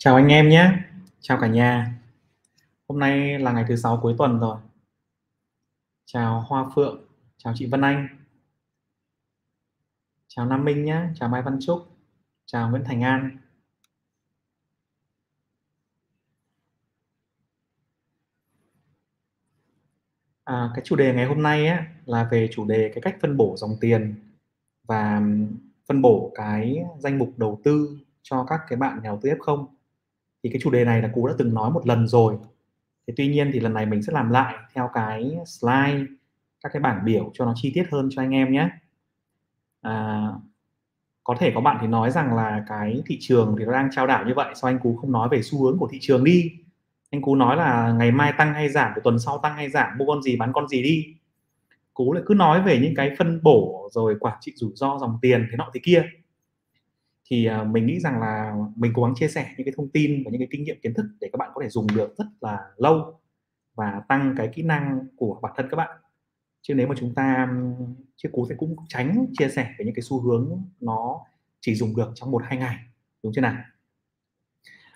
Chào anh em nhé, chào cả nhà. Hôm nay là ngày thứ sáu cuối tuần rồi. Chào Hoa Phượng, chào chị Vân Anh. Chào Nam Minh nhé, chào Mai Văn Trúc, chào Nguyễn Thành An. À, cái chủ đề ngày hôm nay á, là về chủ đề cái cách phân bổ dòng tiền và phân bổ cái danh mục đầu tư cho các cái bạn nhà đầu tư F0 thì cái chủ đề này là cú đã từng nói một lần rồi. Thế tuy nhiên thì lần này mình sẽ làm lại theo cái slide các cái bảng biểu cho nó chi tiết hơn cho anh em nhé. À, có thể có bạn thì nói rằng là cái thị trường thì nó đang trao đảo như vậy sao anh cú không nói về xu hướng của thị trường đi? Anh cú nói là ngày mai tăng hay giảm tuần sau tăng hay giảm mua con gì bán con gì đi. Cú lại cứ nói về những cái phân bổ rồi quản trị rủi ro dòng tiền thế nọ thế kia thì à, mình nghĩ rằng là mình cố gắng chia sẻ những cái thông tin và những cái kinh nghiệm kiến thức để các bạn có thể dùng được rất là lâu và tăng cái kỹ năng của bản thân các bạn. Chứ nếu mà chúng ta chứ cú sẽ cũng tránh chia sẻ về những cái xu hướng nó chỉ dùng được trong một hai ngày đúng chưa nào?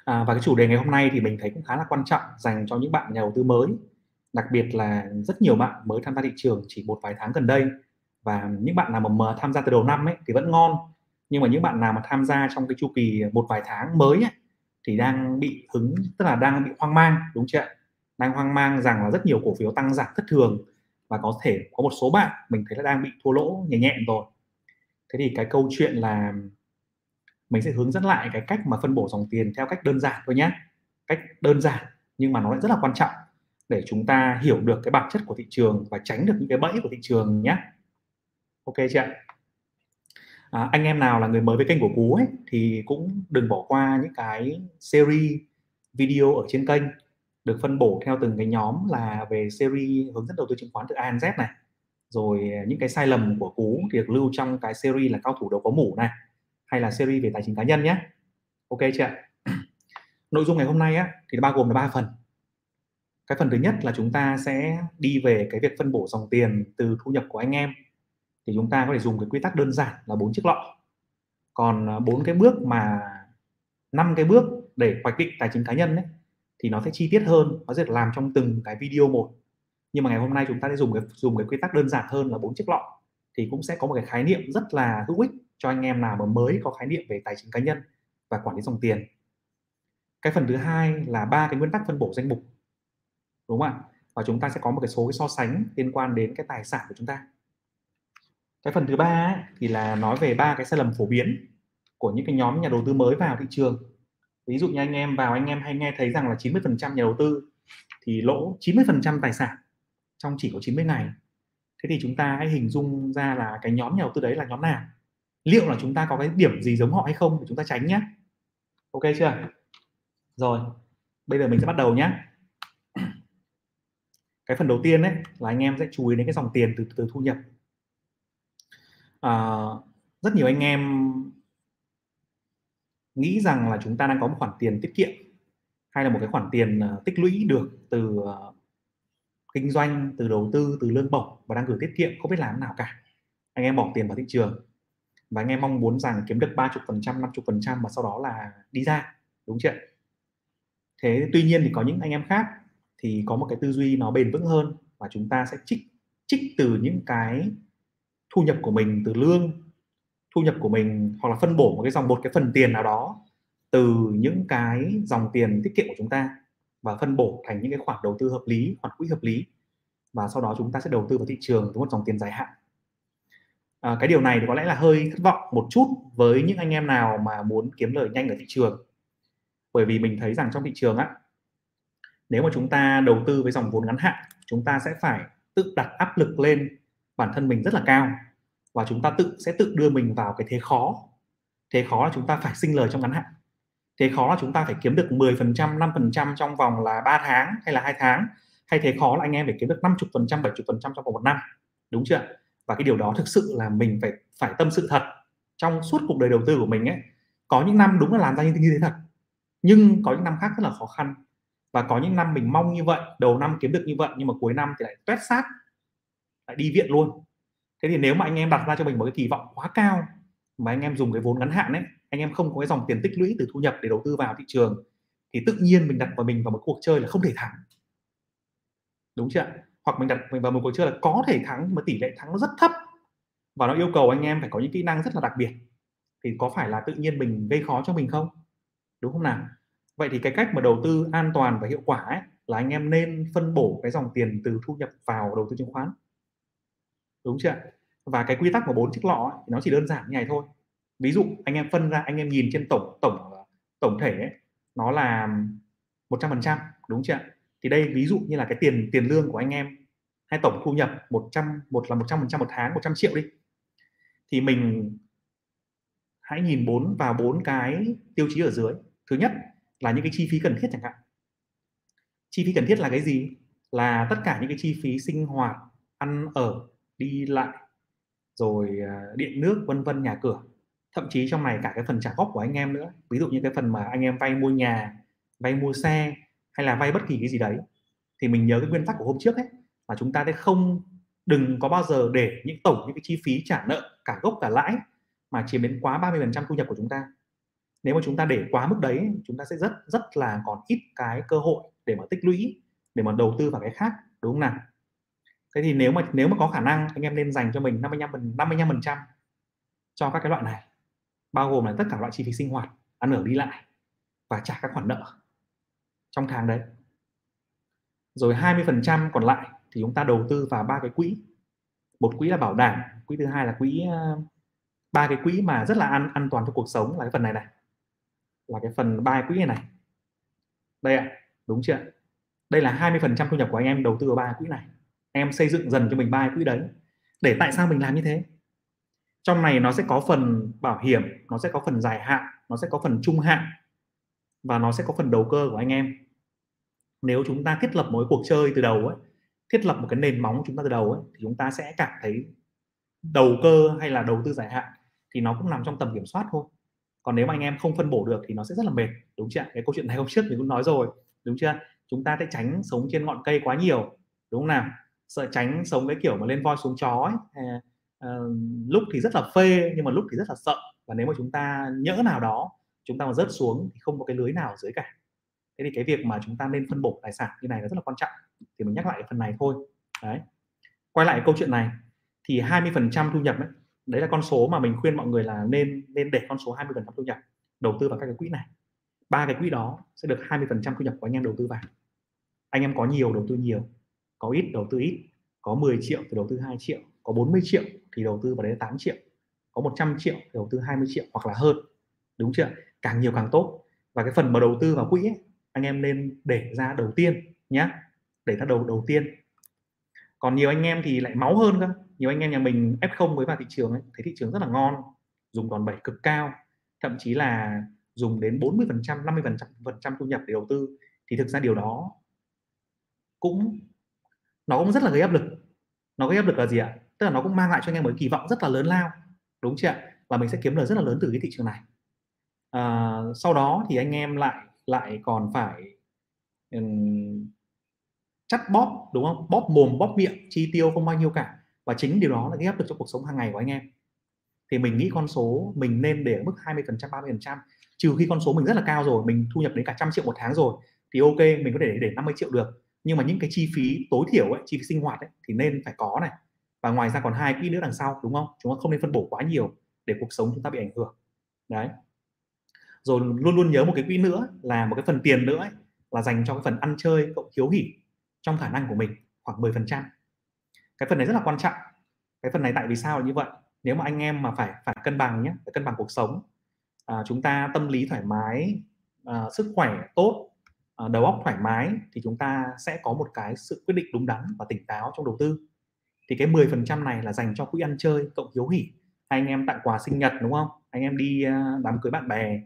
À, và cái chủ đề ngày hôm nay thì mình thấy cũng khá là quan trọng dành cho những bạn nhà đầu tư mới đặc biệt là rất nhiều bạn mới tham gia thị trường chỉ một vài tháng gần đây. Và những bạn nào mà tham gia từ đầu năm ấy thì vẫn ngon nhưng mà những bạn nào mà tham gia trong cái chu kỳ một vài tháng mới ấy, thì đang bị hứng tức là đang bị hoang mang đúng chưa đang hoang mang rằng là rất nhiều cổ phiếu tăng giảm thất thường và có thể có một số bạn mình thấy là đang bị thua lỗ nhẹ nhẹ rồi. Thế thì cái câu chuyện là mình sẽ hướng dẫn lại cái cách mà phân bổ dòng tiền theo cách đơn giản thôi nhé cách đơn giản nhưng mà nó lại rất là quan trọng để chúng ta hiểu được cái bản chất của thị trường và tránh được những cái bẫy của thị trường nhé ok chưa à, anh em nào là người mới với kênh của cú ấy thì cũng đừng bỏ qua những cái series video ở trên kênh được phân bổ theo từng cái nhóm là về series hướng dẫn đầu tư chứng khoán từ A đến Z này. Rồi à, những cái sai lầm của cú thì được lưu trong cái series là cao thủ đầu có mũ này hay là series về tài chính cá nhân nhé. Ok chưa nội dung ngày hôm nay á thì bao gồm là ba phần. Cái phần thứ nhất là chúng ta sẽ đi về cái việc phân bổ dòng tiền từ thu nhập của anh em thì chúng ta có thể dùng cái quy tắc đơn giản là bốn chiếc lọ. Còn à, bốn cái bước mà năm cái bước để hoạch định tài chính cá nhân ấy, thì nó sẽ chi tiết hơn nó sẽ làm trong từng cái video một. Nhưng mà ngày hôm nay chúng ta sẽ dùng cái dùng cái quy tắc đơn giản hơn là bốn chiếc lọ thì cũng sẽ có một cái khái niệm rất là hữu ích cho anh em nào mà mới có khái niệm về tài chính cá nhân và quản lý dòng tiền. Cái phần thứ hai là ba cái nguyên tắc phân bổ danh mục đúng không ạ? Và chúng ta sẽ có một cái số cái so sánh liên quan đến cái tài sản của chúng ta cái phần thứ ba thì là nói về ba cái sai lầm phổ biến của những cái nhóm nhà đầu tư mới vào thị trường. Ví dụ như anh em vào, anh em hay nghe thấy rằng là 90% nhà đầu tư thì lỗ 90% tài sản trong chỉ có 90 ngày. Thế thì chúng ta hãy hình dung ra là cái nhóm nhà đầu tư đấy là nhóm nào? Liệu là chúng ta có cái điểm gì giống họ hay không để chúng ta tránh nhé ok chưa? Rồi, bây giờ mình sẽ bắt đầu nhé cái phần đầu tiên đấy là anh em sẽ chú ý đến cái dòng tiền từ từ thu nhập uh, rất nhiều anh em nghĩ rằng là chúng ta đang có một khoản tiền tiết kiệm hay là một cái khoản tiền ờ, tích lũy được từ uh, kinh doanh từ đầu tư từ lương bổng và đang gửi tiết kiệm không biết làm nào cả. Anh em bỏ tiền vào thị trường và anh em mong muốn rằng kiếm được 30 phần trăm 50 phần trăm và sau đó là đi ra đúng chưa thế tuy nhiên thì có những anh em khác thì có một cái tư duy nó bền vững hơn và chúng ta sẽ trích trích từ những cái thu nhập của mình từ lương thu nhập của mình hoặc là phân bổ một cái dòng một cái phần tiền nào đó từ những cái dòng tiền tiết kiệm của chúng ta và phân bổ thành những cái khoản đầu tư hợp lý khoản quỹ hợp lý và sau đó chúng ta sẽ đầu tư vào thị trường với một dòng tiền dài hạn. À, cái điều này thì có lẽ là hơi thất vọng một chút với những anh em nào mà muốn kiếm lời nhanh ở thị trường. Bởi vì mình thấy rằng trong thị trường á nếu mà chúng ta đầu tư với dòng vốn ngắn hạn chúng ta sẽ phải tự đặt áp lực lên bản thân mình rất là cao và chúng ta tự sẽ tự đưa mình vào cái thế khó. Thế khó là chúng ta phải sinh lời trong ngắn hạn. Thế khó là chúng ta phải kiếm được 10% 5% trong vòng là 3 tháng hay là hai tháng. Hay thế khó là anh em phải kiếm được 50% 70% trong vòng một năm. Đúng chưa và cái điều đó thực sự là mình phải phải tâm sự thật. Trong suốt cuộc đời đầu tư của mình ấy có những năm đúng là làm ra như, như thế thật. Nhưng có những năm khác rất là khó khăn. Và có những năm mình mong như vậy đầu năm kiếm được như vậy nhưng mà cuối năm thì lại tuét sát lại đi viện luôn. Thế thì nếu mà anh em đặt ra cho mình một cái kỳ vọng quá cao mà anh em dùng cái vốn ngắn hạn ấy anh em không có cái dòng tiền tích lũy từ thu nhập để đầu tư vào thị trường thì tự nhiên mình đặt vào mình vào một cuộc chơi là không thể thắng. Đúng chưa hoặc mình đặt mình vào một cuộc chơi là có thể thắng mà tỷ lệ thắng nó rất thấp. Và nó yêu cầu anh em phải có những kỹ năng rất là đặc biệt. Thì có phải là tự nhiên mình gây khó cho mình không? Đúng không nào? Vậy thì cái cách mà đầu tư an toàn và hiệu quả ấy, là anh em nên phân bổ cái dòng tiền từ thu nhập vào đầu tư chứng khoán đúng chưa và cái quy tắc của bốn chiếc lọ ấy, nó chỉ đơn giản như này thôi. Ví dụ anh em phân ra anh em nhìn trên tổng tổng ờ, tổng thể ấy, nó là 100% đúng chưa thì đây ví dụ như là cái tiền tiền lương của anh em hay tổng thu nhập 100 một là 100% một tháng 100 triệu đi. Thì mình hãy nhìn bốn vào bốn cái tiêu chí ở dưới. Thứ nhất là những cái chi phí cần thiết chẳng hạn. Chi phí cần thiết là cái gì? Là tất cả những cái chi phí sinh hoạt ăn ở đi lại, rồi à, điện nước, vân vân, nhà cửa. Thậm chí trong này cả cái phần trả góp của anh em nữa. Ví dụ như cái phần mà anh em vay mua nhà, vay mua xe, hay là vay bất kỳ cái gì đấy. Thì mình nhớ cái nguyên tắc của hôm trước ấy, là chúng ta sẽ không, đừng có bao giờ để những tổng những cái chi phí trả nợ cả gốc cả lãi mà chiếm đến quá 30% thu nhập của chúng ta. Nếu mà chúng ta để quá mức đấy, chúng ta sẽ rất rất là còn ít cái cơ hội để mà tích lũy, để mà đầu tư vào cái khác, đúng không nào? Thế thì nếu mà nếu mà có khả năng anh em nên dành cho mình 55 55 phần trăm cho các cái loại này, bao gồm là tất cả loại chi phí sinh hoạt, ăn ở đi lại và trả các khoản nợ trong tháng đấy. Rồi 20 phần trăm còn lại thì chúng ta đầu tư vào ba cái quỹ. Một quỹ là bảo đảm, quỹ thứ hai là quỹ ờ, ba cái quỹ mà rất là an an toàn cho cuộc sống là cái phần này này, là cái phần ba quỹ này này. Đây ạ, đúng chưa đây là 20 phần trăm thu nhập của anh em đầu tư vào ba quỹ này em xây dựng dần cho mình ba quỹ đấy. Để tại sao mình làm như thế? Trong này nó sẽ có phần bảo hiểm, nó sẽ có phần dài hạn, nó sẽ có phần trung hạn, và nó sẽ có phần đầu cơ của anh em. Nếu chúng ta thiết lập một cuộc chơi từ đầu ấy, thiết lập một cái nền móng của chúng ta từ đầu ấy, thì chúng ta sẽ cảm thấy đầu cơ hay là đầu tư dài hạn thì nó cũng nằm trong tầm kiểm soát thôi. Còn nếu mà anh em không phân bổ được thì nó sẽ rất là mệt, đúng chưa cái câu chuyện này hôm trước mình cũng nói rồi, đúng chưa chúng ta sẽ tránh sống trên ngọn cây quá nhiều, đúng không nào? Sợ tránh sống cái kiểu mà lên voi xuống chó ấy. À, à, lúc thì rất là phê nhưng mà lúc thì rất là sợ. Và nếu mà chúng ta nhỡ nào đó chúng ta mà rớt xuống thì không có cái lưới nào ở dưới cả. Thế thì cái việc mà chúng ta nên phân bổ tài sản như này là rất là quan trọng. Thì mình nhắc lại cái phần này thôi. Đấy. Quay lại câu chuyện này. Thì 20% thu nhập ấy, đấy là con số mà mình khuyên mọi người là nên nên để con số 20% thu nhập đầu tư vào các cái quỹ này. Ba cái quỹ đó sẽ được 20% thu nhập của anh em đầu tư vào. Anh em có nhiều đầu tư nhiều có ít đầu tư ít có 10 triệu thì đầu tư 2 triệu có 40 triệu thì đầu tư vào đấy 8 triệu có 100 triệu thì đầu tư 20 triệu hoặc là hơn. Đúng chưa? Càng nhiều càng tốt. Và cái phần mà đầu tư vào quỹ ấy, anh em nên để ra đầu tiên nhé để ra đầu đầu tiên. Còn nhiều anh em thì lại máu hơn cơ. Nhiều anh em nhà mình F0 mới vào thị trường ấy, thấy thị trường rất là ngon dùng đòn bẩy cực cao. Thậm chí là dùng đến 40 phần trăm 50 phần trăm phần trăm thu nhập để đầu tư. Thì thực ra điều đó cũng nó cũng rất là gây áp lực. Nó gây áp lực là gì ạ? Tức là nó cũng mang lại cho anh em một kỳ vọng rất là lớn lao. Đúng chưa ạ? Và mình sẽ kiếm lời rất là lớn từ cái thị trường này. À, sau đó thì anh em lại lại còn phải um, chắt bóp đúng không? Bóp mồm bóp miệng chi tiêu không bao nhiêu cả. Và chính điều đó là gây áp lực cho cuộc sống hàng ngày của anh em. Thì mình nghĩ con số mình nên để ở mức 20 phần trăm 30 phần trăm. Trừ khi con số mình rất là cao rồi mình thu nhập đến cả trăm triệu một tháng rồi thì ok mình có thể để 50 triệu được nhưng mà những cái chi phí tối thiểu ấy, chi phí sinh hoạt ấy, thì nên phải có này. Và ngoài ra còn hai quỹ nữa đằng sau đúng không? Chúng ta không nên phân bổ quá nhiều để cuộc sống chúng ta bị ảnh hưởng. Đấy. Rồi luôn luôn nhớ một cái quỹ nữa là một cái phần tiền nữa ấy, là dành cho cái phần ăn chơi cộng hiếu hỉ trong khả năng của mình khoảng 10 phần trăm. Cái phần này rất là quan trọng. Cái phần này tại vì sao là như vậy? Nếu mà anh em mà phải phải cân bằng nhé phải cân bằng cuộc sống à, chúng ta tâm lý thoải mái à, sức khỏe tốt À, đầu óc thoải mái thì chúng ta sẽ có một cái sự quyết định đúng đắn và tỉnh táo trong đầu tư. Thì cái 10% này là dành cho quỹ ăn chơi cộng hiếu hỉ. Anh em tặng quà sinh nhật, đúng không? Anh em đi à, đám cưới bạn bè,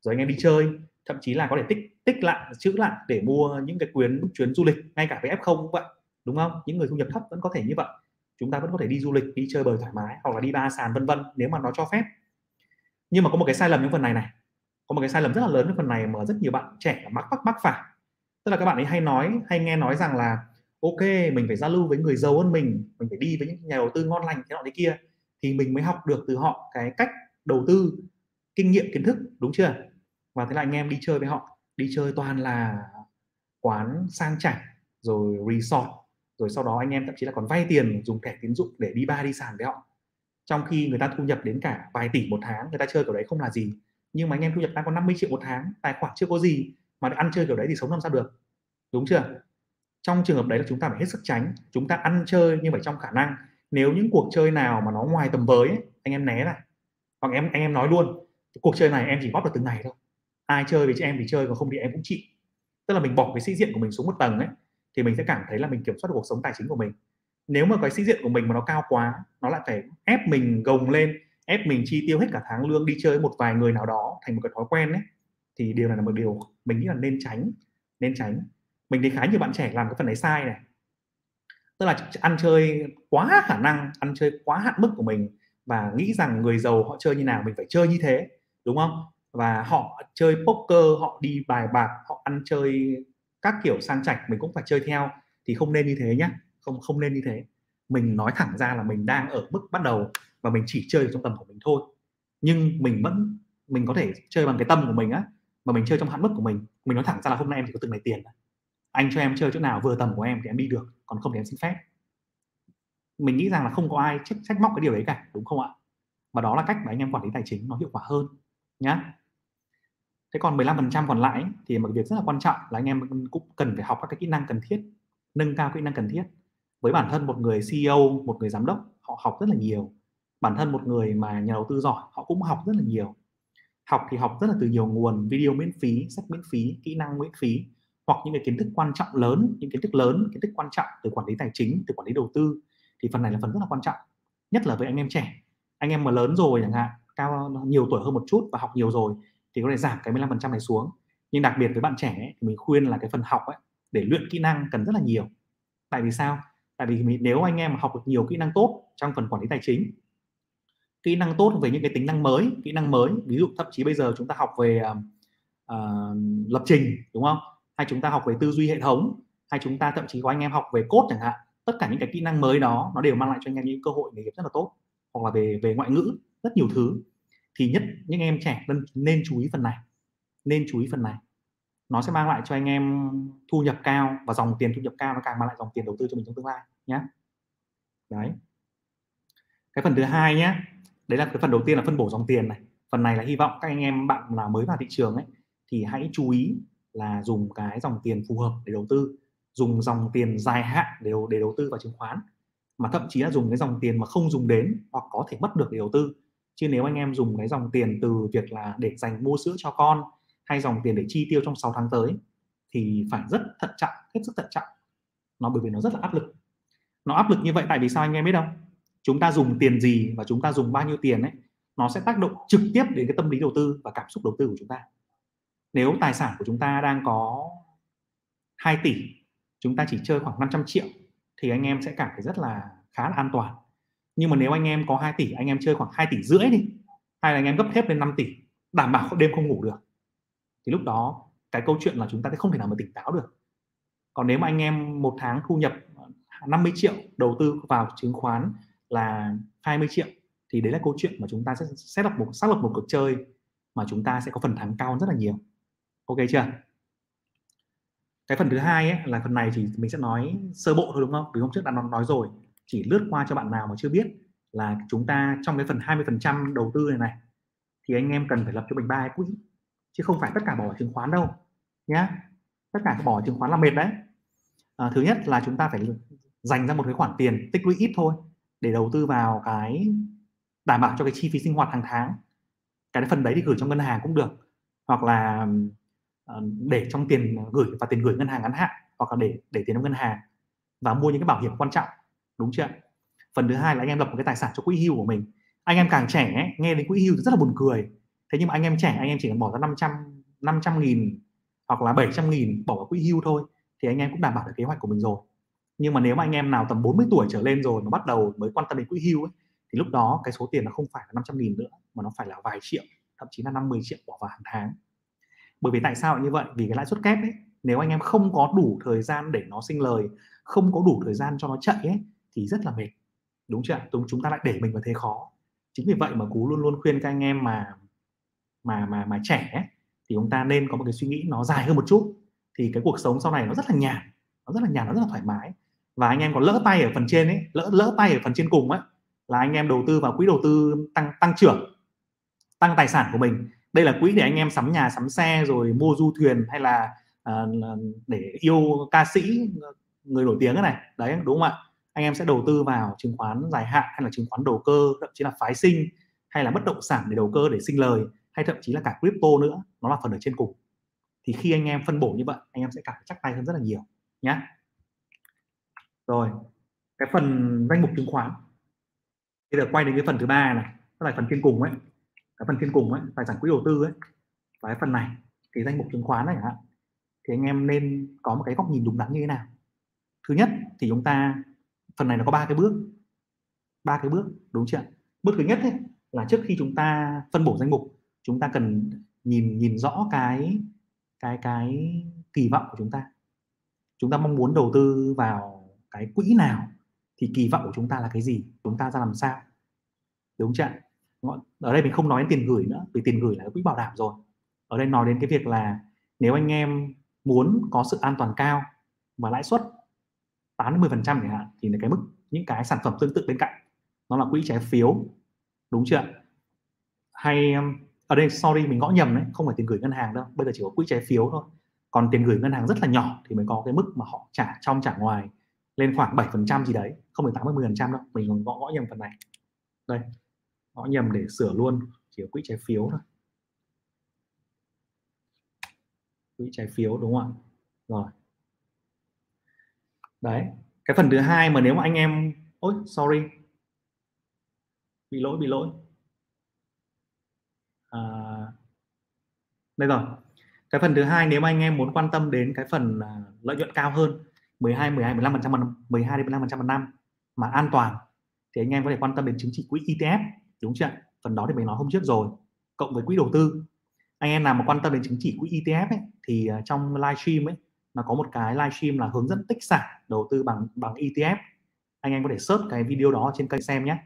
rồi anh em đi chơi, thậm chí là có thể tích tích lại chữ lại để mua những cái quyến, chuyến du lịch, ngay cả với f0 cũng vậy, đúng không? Những người thu nhập thấp vẫn có thể như vậy. Chúng ta vẫn có thể đi du lịch, đi chơi bời thoải mái, hoặc là đi ba sàn vân vân nếu mà nó cho phép. Nhưng mà có một cái sai lầm trong phần này này có một cái sai lầm rất là lớn trong phần này mà rất nhiều bạn trẻ mắc mắc mắc phải. Tức là các bạn ấy hay nói, hay nghe nói rằng là, ok, mình phải giao lưu với người giàu hơn mình mình phải đi với những nhà đầu tư ngon lành thế nọ thế kia. Thì mình mới học được từ họ cái cách đầu tư, kinh nghiệm, kiến thức, đúng chưa? Và thế là anh em đi chơi với họ, đi chơi toàn là quán sang chảnh, rồi resort, rồi sau đó anh em thậm chí là còn vay tiền dùng thẻ tín dụng để đi bar, đi sàn với họ. Trong khi người ta thu nhập đến cả vài tỷ một tháng, người ta chơi kiểu đấy không là gì nhưng mà anh em thu nhập đang có 50 triệu một tháng tài khoản chưa có gì mà ăn chơi kiểu đấy thì sống làm sao được? Đúng chưa? Trong trường hợp đấy là chúng ta phải hết sức tránh chúng ta ăn chơi nhưng phải trong khả năng. Nếu những cuộc chơi nào mà nó ngoài tầm với ấy, anh em né này hoặc em anh em nói luôn cuộc chơi này em chỉ góp được từng ngày thôi. Ai chơi với chị em thì chơi còn không thì em cũng chịu. Tức là mình bỏ cái sĩ diện của mình xuống một tầng ấy thì mình sẽ cảm thấy là mình kiểm soát được cuộc sống tài chính của mình. Nếu mà cái sĩ diện của mình mà nó cao quá nó lại phải ép mình gồng lên ép mình chi tiêu hết cả tháng lương, đi chơi một vài người nào đó thành một cái thói quen ấy, thì điều này là một điều mình nghĩ là nên tránh nên tránh. Mình thấy khá nhiều bạn trẻ làm cái phần này sai này. Tức là ăn chơi quá khả năng, ăn chơi quá hạn mức của mình và nghĩ rằng người giàu họ chơi như nào mình phải chơi như thế, đúng không? Và họ chơi poker, họ đi bài bạc, họ ăn chơi các kiểu sang chảnh mình cũng phải chơi theo, thì không nên như thế nhé không không nên như thế. Mình nói thẳng ra là mình đang ở mức bắt đầu và mình chỉ chơi trong tầm của mình thôi. Nhưng mình vẫn mình có thể chơi bằng cái tâm của mình á mà mình chơi trong hạn mức của mình. Mình nói thẳng ra là hôm nay em chỉ có từng này tiền anh cho em chơi chỗ nào vừa tầm của em thì em đi được còn không thì em xin phép. Mình nghĩ rằng là không có ai trách, trách móc cái điều đấy cả đúng không ạ? Và đó là cách mà anh em quản lý tài chính nó hiệu quả hơn nhá. Thế còn 15% còn lại thì một việc rất là quan trọng là anh em cũng cần phải học các cái kỹ năng cần thiết nâng cao kỹ năng cần thiết. Với bản thân một người CEO một người giám đốc họ học rất là nhiều bản thân một người mà nhà đầu tư giỏi họ cũng học rất là nhiều. Học thì học rất là từ nhiều nguồn video miễn phí sách miễn phí kỹ năng miễn phí hoặc những cái kiến thức quan trọng lớn những kiến thức lớn kiến thức quan trọng từ quản lý tài chính từ quản lý đầu tư thì phần này là phần rất là quan trọng nhất là với anh em trẻ. Anh em mà lớn rồi chẳng hạn cao nhiều tuổi hơn một chút và học nhiều rồi thì có thể giảm cái 15% này xuống. Nhưng đặc biệt với bạn trẻ ấy, thì mình khuyên là cái phần học ấy để luyện kỹ năng cần rất là nhiều. Tại vì sao? Tại vì mình, nếu anh em mà học được nhiều kỹ năng tốt trong phần quản lý tài chính kỹ năng tốt về những cái tính năng mới kỹ năng mới. Ví dụ thậm chí bây giờ chúng ta học về uh, lập trình đúng không? Hay chúng ta học về tư duy hệ thống hay chúng ta thậm chí có anh em học về code chẳng hạn. Tất cả những cái kỹ năng mới đó nó đều mang lại cho anh em những cơ hội nghề nghiệp rất là tốt hoặc là về về ngoại ngữ rất nhiều thứ. Thì nhất những em trẻ nên, nên chú ý phần này nên chú ý phần này. Nó sẽ mang lại cho anh em thu nhập cao và dòng tiền thu nhập cao nó càng mang lại dòng tiền đầu tư cho mình trong tương lai nhé đấy. Cái phần thứ hai nhé đấy là cái phần đầu tiên là phân bổ dòng tiền này. Phần này là hy vọng các anh em, bạn là mới vào thị trường ấy, thì hãy chú ý là dùng cái dòng tiền phù hợp để đầu tư. Dùng dòng tiền dài hạn để để đầu tư vào chứng khoán. Mà thậm chí là dùng cái dòng tiền mà không dùng đến hoặc có thể mất được để đầu tư. Chứ nếu anh em dùng cái dòng tiền từ việc là để dành mua sữa cho con hay dòng tiền để chi tiêu trong 6 tháng tới, thì phải rất thận trọng, hết sức thận trọng. Nó, bởi vì nó rất là áp lực. Nó áp lực như vậy tại vì sao anh em biết không? Chúng ta dùng tiền gì và chúng ta dùng bao nhiêu tiền ấy, nó sẽ tác động trực tiếp đến cái tâm lý đầu tư và cảm xúc đầu tư của chúng ta. Nếu tài sản của chúng ta đang có 2 tỷ, chúng ta chỉ chơi khoảng 500 triệu, thì anh em sẽ cảm thấy rất là khá là an toàn. Nhưng mà nếu anh em có 2 tỷ, anh em chơi khoảng 2 tỷ rưỡi đi, hay là anh em gấp thép lên 5 tỷ, đảm bảo đêm không ngủ được, thì lúc đó cái câu chuyện là chúng ta sẽ không thể nào mà tỉnh táo được. Còn nếu mà anh em một tháng thu nhập 50 triệu đầu tư vào chứng khoán là 20 triệu thì đấy là câu chuyện mà chúng ta sẽ set lập một xác lập một cuộc chơi mà chúng ta sẽ có phần thắng cao hơn rất là nhiều. Ok chưa? Cái phần thứ hai ấy, là phần này thì mình sẽ nói sơ bộ thôi đúng không? Vì hôm trước đã nói rồi chỉ lướt qua cho bạn nào mà chưa biết là chúng ta trong cái phần 20% đầu tư này này thì anh em cần phải lập cho mình ba quỹ chứ không phải tất cả bỏ chứng khoán đâu nhá. Tất cả bỏ chứng khoán là mệt đấy. À, thứ nhất là chúng ta phải dành ra một cái khoản tiền tích lũy ít thôi để đầu tư vào cái đảm bảo cho cái chi phí sinh hoạt hàng tháng. Cái phần đấy thì gửi trong ngân hàng cũng được hoặc là ờ, để trong tiền gửi và tiền gửi ngân hàng ngắn hạn hoặc là để để tiền trong ngân hàng và mua những cái bảo hiểm quan trọng đúng chưa phần thứ hai là anh em lập một cái tài sản cho quỹ hưu của mình. Anh em càng trẻ ấy, nghe đến quỹ hưu thì rất là buồn cười. Thế nhưng mà anh em trẻ anh em chỉ cần bỏ ra 500 500 nghìn hoặc là 700 nghìn bỏ vào quỹ hưu thôi thì anh em cũng đảm bảo được kế hoạch của mình rồi nhưng mà nếu mà anh em nào tầm 40 tuổi trở lên rồi mà bắt đầu mới quan tâm đến quỹ hưu ấy, thì lúc đó cái số tiền nó không phải là 500 nghìn nữa mà nó phải là vài triệu thậm chí là 50 triệu bỏ vào hàng tháng. Bởi vì tại sao như vậy? Vì cái lãi suất kép ấy nếu anh em không có đủ thời gian để nó sinh lời không có đủ thời gian cho nó chạy ấy thì rất là mệt. Đúng chưa chúng ta lại để mình vào thế khó. Chính vì vậy mà cú luôn luôn khuyên các anh em mà mà mà mà trẻ ấy, thì chúng ta nên có một cái suy nghĩ nó dài hơn một chút. Thì cái cuộc sống sau này nó rất là nhàn nó rất là nhàn nó rất là thoải mái và anh em còn lỡ tay ở phần trên ấy lỡ lỡ tay ở phần trên cùng ấy là anh em đầu tư vào quỹ đầu tư tăng tăng trưởng tăng tài sản của mình. Đây là quỹ để anh em sắm nhà sắm xe rồi mua du thuyền hay là uh, để yêu ca sĩ người nổi tiếng cái này. Đấy đúng không ạ? Anh em sẽ đầu tư vào chứng khoán dài hạn hay là chứng khoán đầu cơ thậm chí là phái sinh hay là bất động sản để đầu cơ để sinh lời hay thậm chí là cả crypto nữa nó là phần ở trên cùng. Thì khi anh em phân bổ như vậy anh em sẽ cảm chắc tay hơn rất là nhiều nhé rồi cái phần danh mục chứng khoán. Bây giờ quay đến cái phần thứ ba này tức là phần trên cùng ấy. Cái phần trên cùng ấy tài sản quỹ đầu tư ấy. Và cái phần này cái danh mục chứng khoán này ạ thì anh em nên có một cái góc nhìn đúng đắn như thế nào? Thứ nhất thì chúng ta phần này nó có ba cái bước. Ba cái bước đúng chưa bước thứ nhất ấy, là trước khi chúng ta phân bổ danh mục chúng ta cần nhìn nhìn rõ cái cái cái kỳ vọng của chúng ta. Chúng ta mong muốn đầu tư vào cái quỹ nào thì kỳ vọng của chúng ta là cái gì? Chúng ta ra làm sao? Đúng chưa ở đây mình không nói đến tiền gửi nữa, vì tiền gửi là quỹ bảo đảm rồi. Ở đây nói đến cái việc là nếu anh em muốn có sự an toàn cao và lãi suất 8 10 phần trăm chẳng hạn, thì là cái mức, những cái sản phẩm tương tự bên cạnh. Nó là quỹ trái phiếu. Đúng chưa hay um, ở đây, sorry, mình gõ nhầm đấy, không phải tiền gửi ngân hàng đâu. Bây giờ chỉ có quỹ trái phiếu thôi. Còn tiền gửi ngân hàng rất là nhỏ thì mới có cái mức mà họ trả, trong trả ngoài lên khoảng 7 phần trăm gì đấy không phải tám mươi phần trăm đâu mình còn gõ gõ nhầm phần này. Đây gõ nhầm để sửa luôn chỉ có quỹ trái phiếu thôi. Quỹ trái phiếu đúng không ạ? Rồi. Đấy cái phần thứ hai mà nếu mà anh em ôi sorry. Bị lỗi bị lỗi. À, đây rồi. Cái phần thứ hai nếu mà anh em muốn quan tâm đến cái phần à, lợi nhuận cao hơn 12 12 15 phần trăm 12 đến 15 phần trăm một năm mà an toàn thì anh em có thể quan tâm đến chứng chỉ quỹ ETF đúng chưa phần đó thì mình nói hôm trước rồi cộng với quỹ đầu tư. Anh em nào mà quan tâm đến chứng chỉ quỹ ETF ấy, thì à, trong livestream ấy nó có một cái livestream là hướng dẫn tích sản đầu tư bằng bằng ETF anh em có thể search cái video đó trên kênh xem nhé.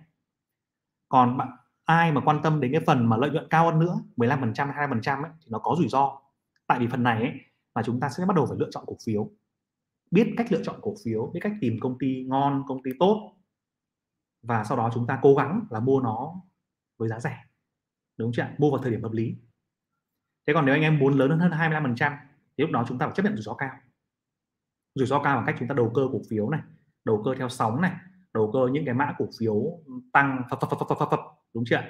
Còn bạn ai mà quan tâm đến cái phần mà lợi nhuận cao hơn nữa 15% 20% ấy, thì nó có rủi ro. Tại vì phần này ấy, là chúng ta sẽ bắt đầu phải lựa chọn cổ phiếu biết cách lựa chọn cổ phiếu biết cách tìm công ty ngon công ty tốt. Và sau đó chúng ta cố gắng là mua nó với giá rẻ đúng chưa mua vào thời điểm hợp lý. Thế còn nếu anh em muốn lớn hơn 25% thì lúc đó chúng ta phải chấp nhận rủi ro cao. Rủi ro cao bằng cách chúng ta đầu cơ cổ phiếu này đầu cơ theo sóng này đầu cơ những cái mã cổ phiếu tăng phập phập phập phập phập, phập đúng chưa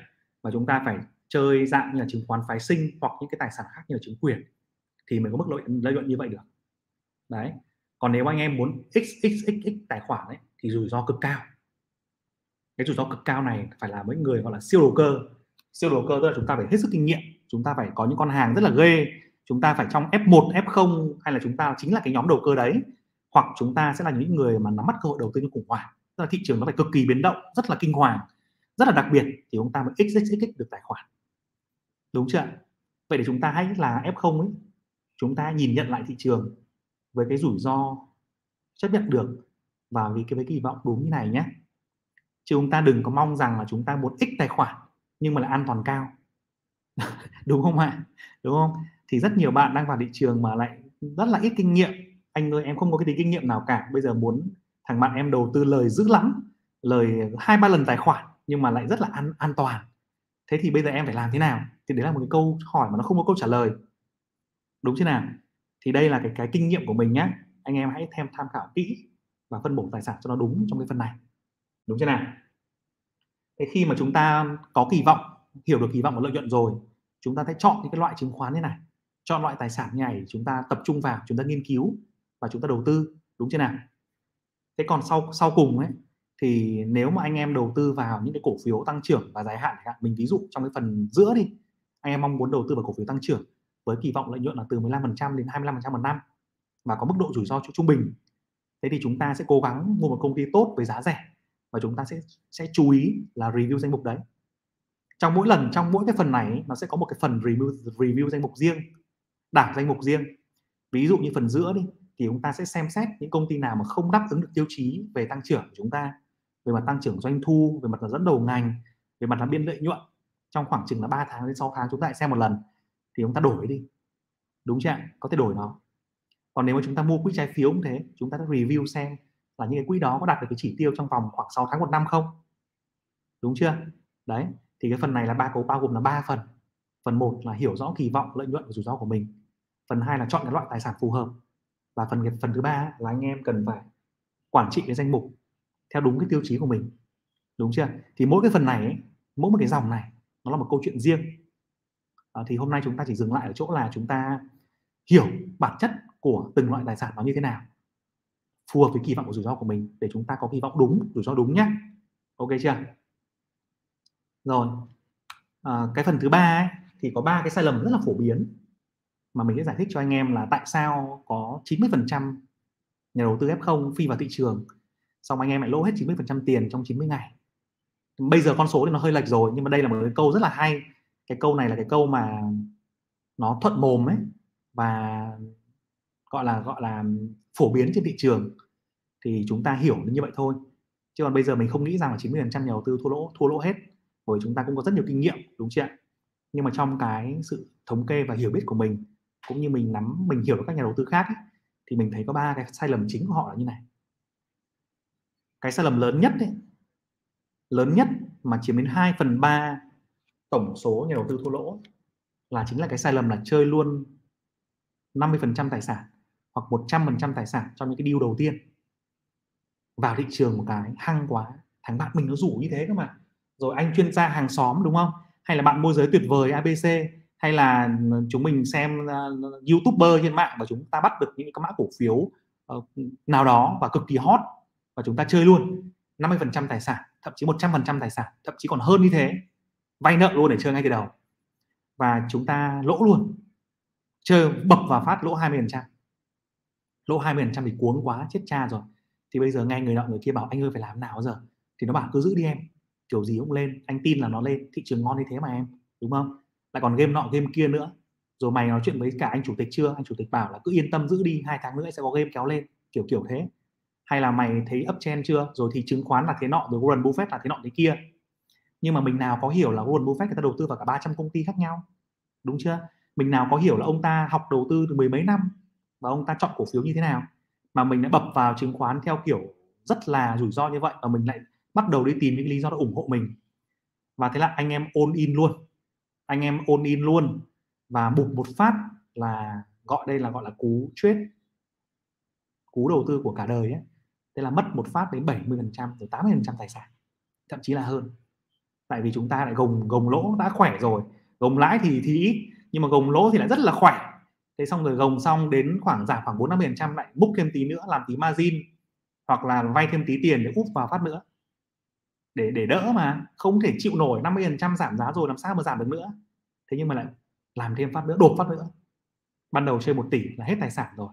và chúng ta phải chơi dạng như là chứng khoán phái sinh hoặc những cái tài sản khác như là chứng quyền thì mới có mức lợi lợi nhuận như vậy được. Đấy còn nếu anh em muốn xxxx tài khoản ấy, thì rủi ro cực cao. Cái rủi ro cực cao này phải là mấy người gọi là siêu đầu cơ. Siêu đầu cơ tức là chúng ta phải hết sức kinh nghiệm, chúng ta phải có những con hàng rất là ghê, chúng ta phải trong F1 F0 hay là chúng ta chính là cái nhóm đầu cơ đấy, hoặc chúng ta sẽ là những người mà nắm bắt cơ hội đầu tư như khủng hoảng. Tức là thị trường nó phải cực kỳ biến động, rất là kinh hoàng, rất là đặc biệt thì chúng ta mới xxx được tài khoản. Đúng chưa vậy để chúng ta hãy là F0 ấy, chúng ta nhìn nhận lại thị trường với cái rủi ro chấp nhận được và vì cái, với kỳ vọng đúng như này nhé. Chứ chúng ta đừng có mong rằng là chúng ta muốn x tài khoản nhưng mà lại an toàn cao. Đúng không ạ? Đúng không? Thì rất nhiều bạn đang vào thị trường mà lại rất là ít kinh nghiệm. Anh ơi, em không có cái tí kinh nghiệm nào cả. Bây giờ muốn thằng bạn em đầu tư lời dữ lắm, lời hai, ba lần tài khoản nhưng mà lại rất là an an toàn. Thế thì bây giờ em phải làm thế nào? Thì đấy là một cái câu hỏi mà nó không có câu trả lời. Đúng chứ nào? Thì đây là cái cái kinh nghiệm của mình nhé anh em hãy thêm tham khảo kỹ và phân bổ tài sản cho nó đúng trong cái phần này. Đúng chưa nào? Thế khi mà chúng ta có kỳ vọng, hiểu được kỳ vọng và lợi nhuận rồi, chúng ta sẽ chọn những cái loại chứng khoán như này. Chọn loại tài sản như này chúng ta tập trung vào, chúng ta nghiên cứu và chúng ta đầu tư. Đúng chưa nào? Thế còn sau sau cùng ấy, thì nếu mà anh em đầu tư vào những cái cổ phiếu tăng trưởng và dài hạn, mình ví dụ trong cái phần giữa đi, anh em mong muốn đầu tư vào cổ phiếu tăng trưởng với kỳ vọng lợi nhuận là từ 15% đến 25% một năm và có mức độ rủi ro trung bình. Thế thì chúng ta sẽ cố gắng mua một công ty tốt với giá rẻ và chúng ta sẽ sẽ chú ý là review danh mục đấy. Trong mỗi lần, trong mỗi cái phần này nó sẽ có một cái phần review review danh mục riêng, đảng danh mục riêng. Ví dụ như phần giữa đi, thì chúng ta sẽ xem xét những công ty nào mà không đáp ứng được tiêu chí về tăng trưởng của chúng ta, về mặt tăng trưởng doanh thu, về mặt là dẫn đầu ngành, về mặt là biên lợi nhuận. Trong khoảng chừng là 3 tháng đến 6 tháng chúng ta lại xem một lần thì chúng ta đổi đi. Đúng chưa có thể đổi nó. Còn nếu mà chúng ta mua quỹ trái phiếu cũng thế chúng ta sẽ review xem là những cái quỹ đó có đạt được cái chỉ tiêu trong vòng khoảng 6 tháng một năm không? Đúng chưa? Đấy thì cái phần này là ba cấu bao gồm là ba phần. Phần một là hiểu rõ kỳ vọng lợi nhuận và rủi ro của mình. Phần hai là chọn cái loại tài sản phù hợp. Và phần phần thứ ba là anh em cần phải quản trị cái danh mục theo đúng cái tiêu chí của mình. Đúng chưa? Thì mỗi cái phần này ấy, mỗi một cái dòng này nó là một câu chuyện riêng à, thì hôm nay chúng ta chỉ dừng lại ở chỗ là chúng ta hiểu bản chất của từng loại tài sản nó như thế nào phù hợp với kỳ vọng của rủi ro của mình để chúng ta có kỳ vọng đúng rủi ro đúng nhé ok chưa? Rồi à, cái phần thứ ba ấy, thì có ba cái sai lầm rất là phổ biến mà mình sẽ giải thích cho anh em là tại sao có 90% nhà đầu tư F0 phi vào thị trường xong anh em lại lỗ hết 90% tiền trong 90 ngày. Bây giờ con số thì nó hơi lệch rồi nhưng mà đây là một cái câu rất là hay cái câu này là cái câu mà nó thuận mồm ấy và gọi là gọi là phổ biến trên thị trường. Thì chúng ta hiểu như vậy thôi. Chứ còn bây giờ mình không nghĩ rằng là 90% nhà đầu tư thua lỗ thua lỗ hết bởi chúng ta cũng có rất nhiều kinh nghiệm đúng chưa nhưng mà trong cái sự thống kê và hiểu biết của mình cũng như mình nắm mình hiểu được các nhà đầu tư khác ấy, thì mình thấy có ba cái sai lầm chính của họ là như này. Cái sai lầm lớn nhất ấy, lớn nhất mà chiếm đến 2 phần 3 tổng số nhà đầu tư thua lỗ là chính là cái sai lầm là chơi luôn 50% tài sản hoặc 100% tài sản trong những cái deal đầu tiên. Vào thị trường một cái hăng quá thằng bạn mình nó rủ như thế cơ mà. Rồi anh chuyên gia hàng xóm đúng không? Hay là bạn môi giới tuyệt vời ABC hay là chúng mình xem uh, youtuber trên mạng và chúng ta bắt được những cái mã cổ phiếu uh, nào đó và cực kỳ hot và chúng ta chơi luôn 50% tài sản thậm chí 100% tài sản thậm chí còn hơn như thế vay nợ luôn để chơi ngay từ đầu. Và chúng ta lỗ luôn. Chơi bập vào phát lỗ 20% lỗ 20% thì cuốn quá, chết cha rồi. Thì bây giờ nghe người nọ người kia bảo, anh ơi, phải làm nào giờ? Thì nó bảo, cứ giữ đi em. Kiểu gì cũng lên, anh tin là nó lên, thị trường ngon như thế mà em, đúng không? Lại còn game nọ, game kia nữa. Rồi mày nói chuyện với cả anh chủ tịch chưa? Anh chủ tịch bảo là, cứ yên tâm, giữ đi, hai tháng nữa sẽ có game kéo lên. Kiểu kiểu thế. Hay là mày thấy uptrend chưa? Rồi thì chứng khoán là thế nọ, rồi Warren Buffett là thế nọ thế kia nhưng mà mình nào có hiểu là Warren Buffett người ta đầu tư vào cả 300 công ty khác nhau? Đúng chưa? Mình nào có hiểu là ông ta học đầu tư từ mười mấy năm và ông ta chọn cổ phiếu như thế nào? Mà mình đã bập vào chứng khoán theo kiểu rất là rủi ro như vậy và mình lại bắt đầu đi tìm những lý do để ủng hộ mình. Và thế là anh em ôn in luôn. Anh em ôn in luôn và bục một phát là gọi đây là gọi là cú trade, cú đầu tư của cả đời ấy. Thế là mất một phát đến 70 phần trăm tới 80 phần trăm tài sản, thậm chí là hơn tại vì chúng ta lại gồng gồng lỗ đã khỏe rồi. Gồng lãi thì thì ít, nhưng mà gồng lỗ thì lại rất là khỏe. Thế xong rồi gồng xong đến khoảng giảm khoảng bốn năm phần trăm lại múc thêm tí nữa, làm tí margin, hoặc là vay thêm tí tiền để úp vào phát nữa. Để để đỡ mà, không thể chịu nổi 50 phần trăm giảm giá rồi làm sao mà giảm được nữa. Thế nhưng mà lại làm thêm phát nữa, đột phát nữa. Ban đầu chơi một tỷ là hết tài sản rồi.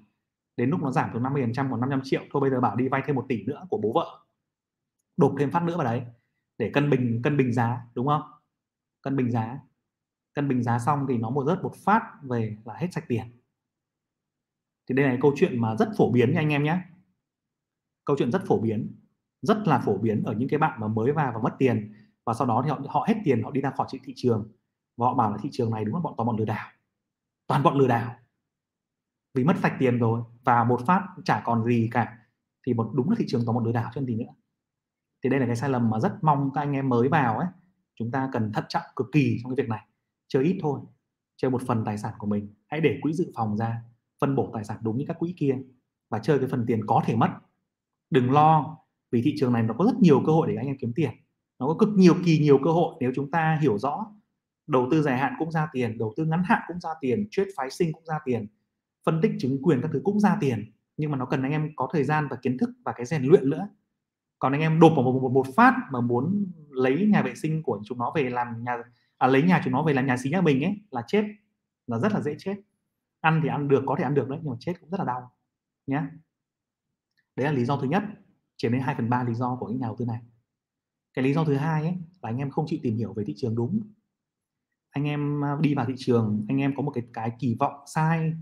Đến lúc nó giảm từ 50 phần trăm còn 500 triệu, thôi bây giờ bảo đi vay thêm một tỷ nữa của bố vợ. Đột thêm phát nữa vào đấy để cân bình cân bình giá, đúng không? Cân bình giá. Cân bình giá xong thì nó một rớt một phát về là hết sạch tiền. Thì đây là câu chuyện mà rất phổ biến nha anh em nhé. Câu chuyện rất phổ biến, rất là phổ biến ở những cái bạn mà mới vào và mất tiền và sau đó thì họ họ hết tiền, họ đi ra khỏi thị trường và họ bảo là thị trường này đúng là bọn, toàn bọn lừa đảo. Toàn bọn lừa đảo. Vì mất sạch tiền rồi và một phát chả còn gì cả, thì một, đúng là thị trường toàn bọn lừa đảo chứ gì nữa thì đây là cái sai lầm mà rất mong các anh em mới vào ấy. Chúng ta cần thận trọng cực kỳ trong cái việc này. Chơi ít thôi, chơi một phần tài sản của mình. Hãy để quỹ dự phòng ra, phân bổ tài sản đúng như các quỹ kia và chơi cái phần tiền có thể mất. Đừng lo, vì thị trường này nó có rất nhiều cơ hội để anh em kiếm tiền. Nó có cực nhiều, kỳ nhiều cơ hội nếu chúng ta hiểu rõ. Đầu tư dài hạn cũng ra tiền, đầu tư ngắn hạn cũng ra tiền, trade phái sinh cũng ra tiền, phân tích chứng quyền các thứ cũng ra tiền. Nhưng mà nó cần anh em có thời gian và kiến thức và cái rèn luyện nữa còn anh em đột vào một, một, một phát mà muốn lấy nhà vệ sinh của chúng nó về làm nhà à, lấy nhà chúng nó về làm nhà xí nhà mình ấy là chết. Là rất là dễ chết. Ăn thì ăn được có thể ăn được đấy nhưng mà chết cũng rất là đau nhé đấy là lý do thứ nhất chiếm đến 2 phần ba lý do của những nhà đầu tư này. Cái lý do thứ hai ấy là anh em không chịu tìm hiểu về thị trường đúng. Anh em à, đi vào thị trường anh em có một cái cái kỳ vọng sai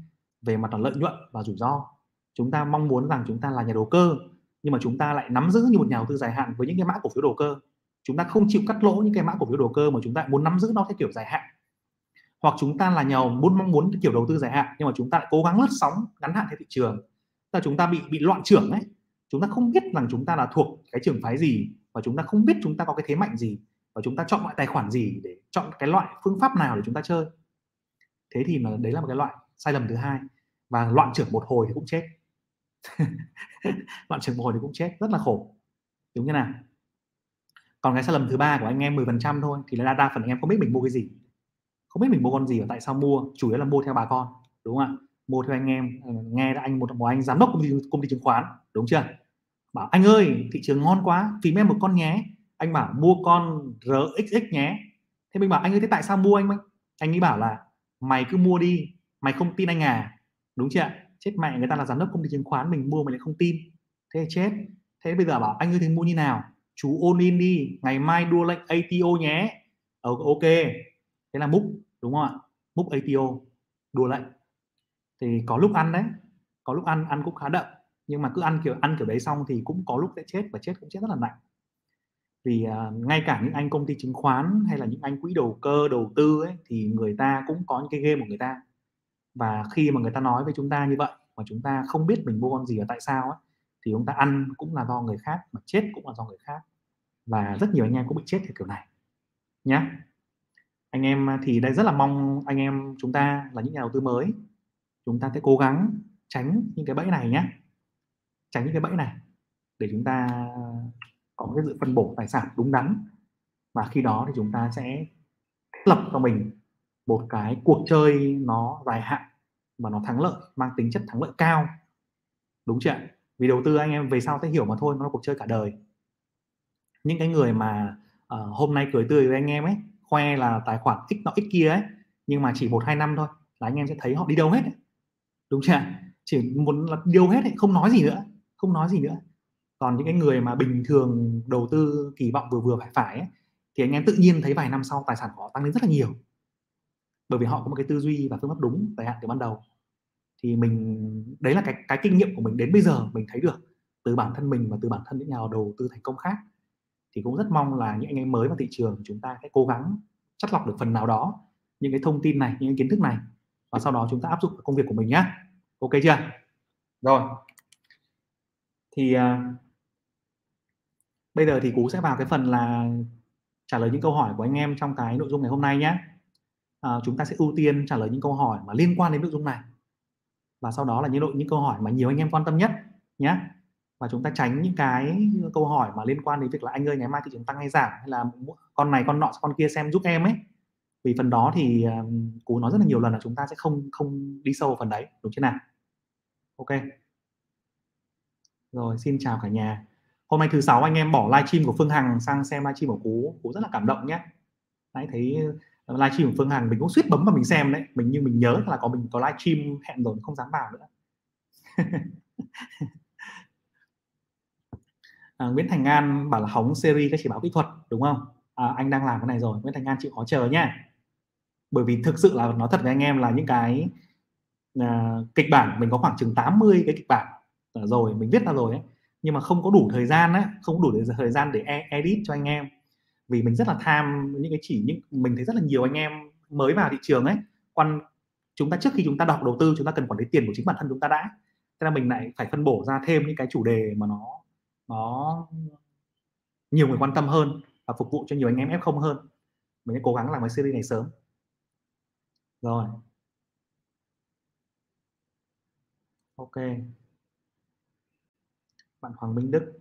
về mặt là lợi nhuận và rủi ro. Chúng ta mong muốn rằng chúng ta là nhà đầu cơ nhưng mà chúng ta lại nắm giữ như một nhà đầu tư dài hạn với những cái mã cổ phiếu đầu cơ chúng ta không chịu cắt lỗ những cái mã cổ phiếu đầu cơ mà chúng ta muốn nắm giữ nó theo kiểu dài hạn hoặc chúng ta là nhà muốn mong muốn kiểu đầu tư dài hạn nhưng mà chúng ta lại cố gắng lướt sóng ngắn hạn theo thị trường là chúng ta bị bị loạn trưởng ấy chúng ta không biết rằng chúng ta là thuộc cái trường phái gì và chúng ta không biết chúng ta có cái thế mạnh gì và chúng ta chọn loại tài khoản gì để chọn cái loại phương pháp nào để chúng ta chơi thế thì mà đấy là một cái loại sai lầm thứ hai và loạn trưởng một hồi thì cũng chết bạn trưởng mồi thì cũng chết, rất là khổ. Đúng như nào? Còn cái sai lầm thứ ba của anh em 10% thôi, thì là đa phần anh em không biết mình mua cái gì. Không biết mình mua con gì và tại sao mua, chủ yếu là mua theo bà con, đúng không ạ? Mua theo anh em ờ, nghe nghe anh một một anh giám đốc công ty công ty chứng khoán, đúng chưa? Bảo, anh ơi, thị trường ngon quá tìm em một con nhé. Anh bảo, mua con RXX nhé. Thế mình bảo, anh ơi, thế tại sao mua anh? Anh ấy bảo là, mày cứ mua đi, mày không tin anh à. Đúng chưa chết mẹ người ta là giám đốc công ty chứng khoán mình mua mình lại không tin. Thế là chết. Thế bây giờ bảo anh ơi thì mua như nào? Chú ôn in đi ngày mai đua lệnh ATO nhé. Ờ, ok. Thế là múc đúng không ạ? Múc ATO đua lệnh. Thì có lúc ăn đấy có lúc ăn ăn cũng khá đậm. Nhưng mà cứ ăn kiểu ăn kiểu đấy xong thì cũng có lúc sẽ chết và chết cũng chết rất là nặng. Vì uh, ngay cả những anh công ty chứng khoán hay là những anh quỹ đầu cơ đầu tư ấy thì người ta cũng có những cái game của người ta và khi mà người ta nói với chúng ta như vậy mà chúng ta không biết mình mua con gì và tại sao ấy, thì chúng ta ăn cũng là do người khác mà chết cũng là do người khác. Và rất nhiều anh em cũng bị chết theo kiểu này nhé anh em à, thì đây rất là mong anh em chúng ta là những nhà đầu tư mới chúng ta sẽ cố gắng tránh những cái bẫy này nhé tránh những cái bẫy này để chúng ta có cái sự phân bổ tài sản đúng đắn. Và khi đó thì chúng ta sẽ lập cho mình một cái cuộc chơi nó dài hạn và nó thắng lợi mang tính chất thắng lợi cao. Đúng chưa vì đầu tư anh em về sau sẽ hiểu mà thôi nó là cuộc chơi cả đời. Những cái người mà uh, hôm nay cười tươi với anh em ấy khoe là tài khoản x nọ x kia ấy nhưng mà chỉ một hai năm thôi là anh em sẽ thấy họ đi đâu hết ấy. đúng chưa chỉ muốn là đi đâu hết ấy, không nói gì nữa không nói gì nữa. Còn những cái người mà bình thường đầu tư kỳ vọng vừa vừa phải phải ấy, thì anh em tự nhiên thấy vài năm sau tài sản của họ tăng lên rất là nhiều bởi vì họ có một cái tư duy và phương pháp đúng dài hạn từ ban đầu. Thì mình đấy là cái cái kinh nghiệm của mình đến bây giờ mình thấy được từ bản thân mình và từ bản thân những nhà đầu tư thành công khác. Thì cũng rất mong là những anh em mới vào thị trường chúng ta sẽ cố gắng chắt lọc được phần nào đó những cái thông tin này những cái kiến thức này và sau đó chúng ta áp dụng vào công việc của mình nhé ok chưa? Rồi. Thì uh, bây giờ thì cú sẽ vào cái phần là trả lời những câu hỏi của anh em trong cái nội dung ngày hôm nay nhé à, chúng ta sẽ ưu tiên trả lời những câu hỏi mà liên quan đến nội dung này. Và sau đó là những nội những câu hỏi mà nhiều anh em quan tâm nhất nhé. Và chúng ta tránh những cái câu hỏi mà liên quan đến việc là anh ơi ngày mai thị trường tăng hay giảm hay là con này con nọ con kia xem giúp em ấy. Vì phần đó thì cú nói rất là nhiều lần là chúng ta sẽ không không đi sâu vào phần đấy đúng chưa nào? Ok. Rồi xin chào cả nhà. Hôm nay thứ sáu anh em bỏ livestream của Phương Hằng sang xem livestream của cú cú rất là cảm động nhé. Đấy thấy livestream của Phương Hằng mình cũng suýt bấm vào mình xem đấy. Mình như mình nhớ là có mình có livestream hẹn rồi không dám vào nữa. À, Nguyễn Thành An bảo là hóng series các chỉ báo kỹ thuật đúng không? À, anh đang làm cái này rồi Nguyễn Thành An chịu khó chờ nhá. Bởi vì thực sự là nói thật với anh em là những cái à, kịch bản mình có khoảng chừng 80 cái kịch bản rồi mình viết ra rồi ấy. Nhưng mà không có đủ thời gian ấy không đủ thời gian để e-, edit cho anh em vì mình rất là tham những cái chỉ những mình thấy rất là nhiều anh em mới vào thị trường ấy. Quan chúng ta trước khi chúng ta đọc đầu tư chúng ta cần quản lý tiền của chính bản thân chúng ta đã. Thế là mình lại phải phân bổ ra thêm những cái chủ đề mà nó nó nhiều người quan tâm hơn và phục vụ cho nhiều anh em F0 hơn. Mình sẽ cố gắng làm cái series này sớm. Rồi. Ok. Bạn Hoàng Minh Đức.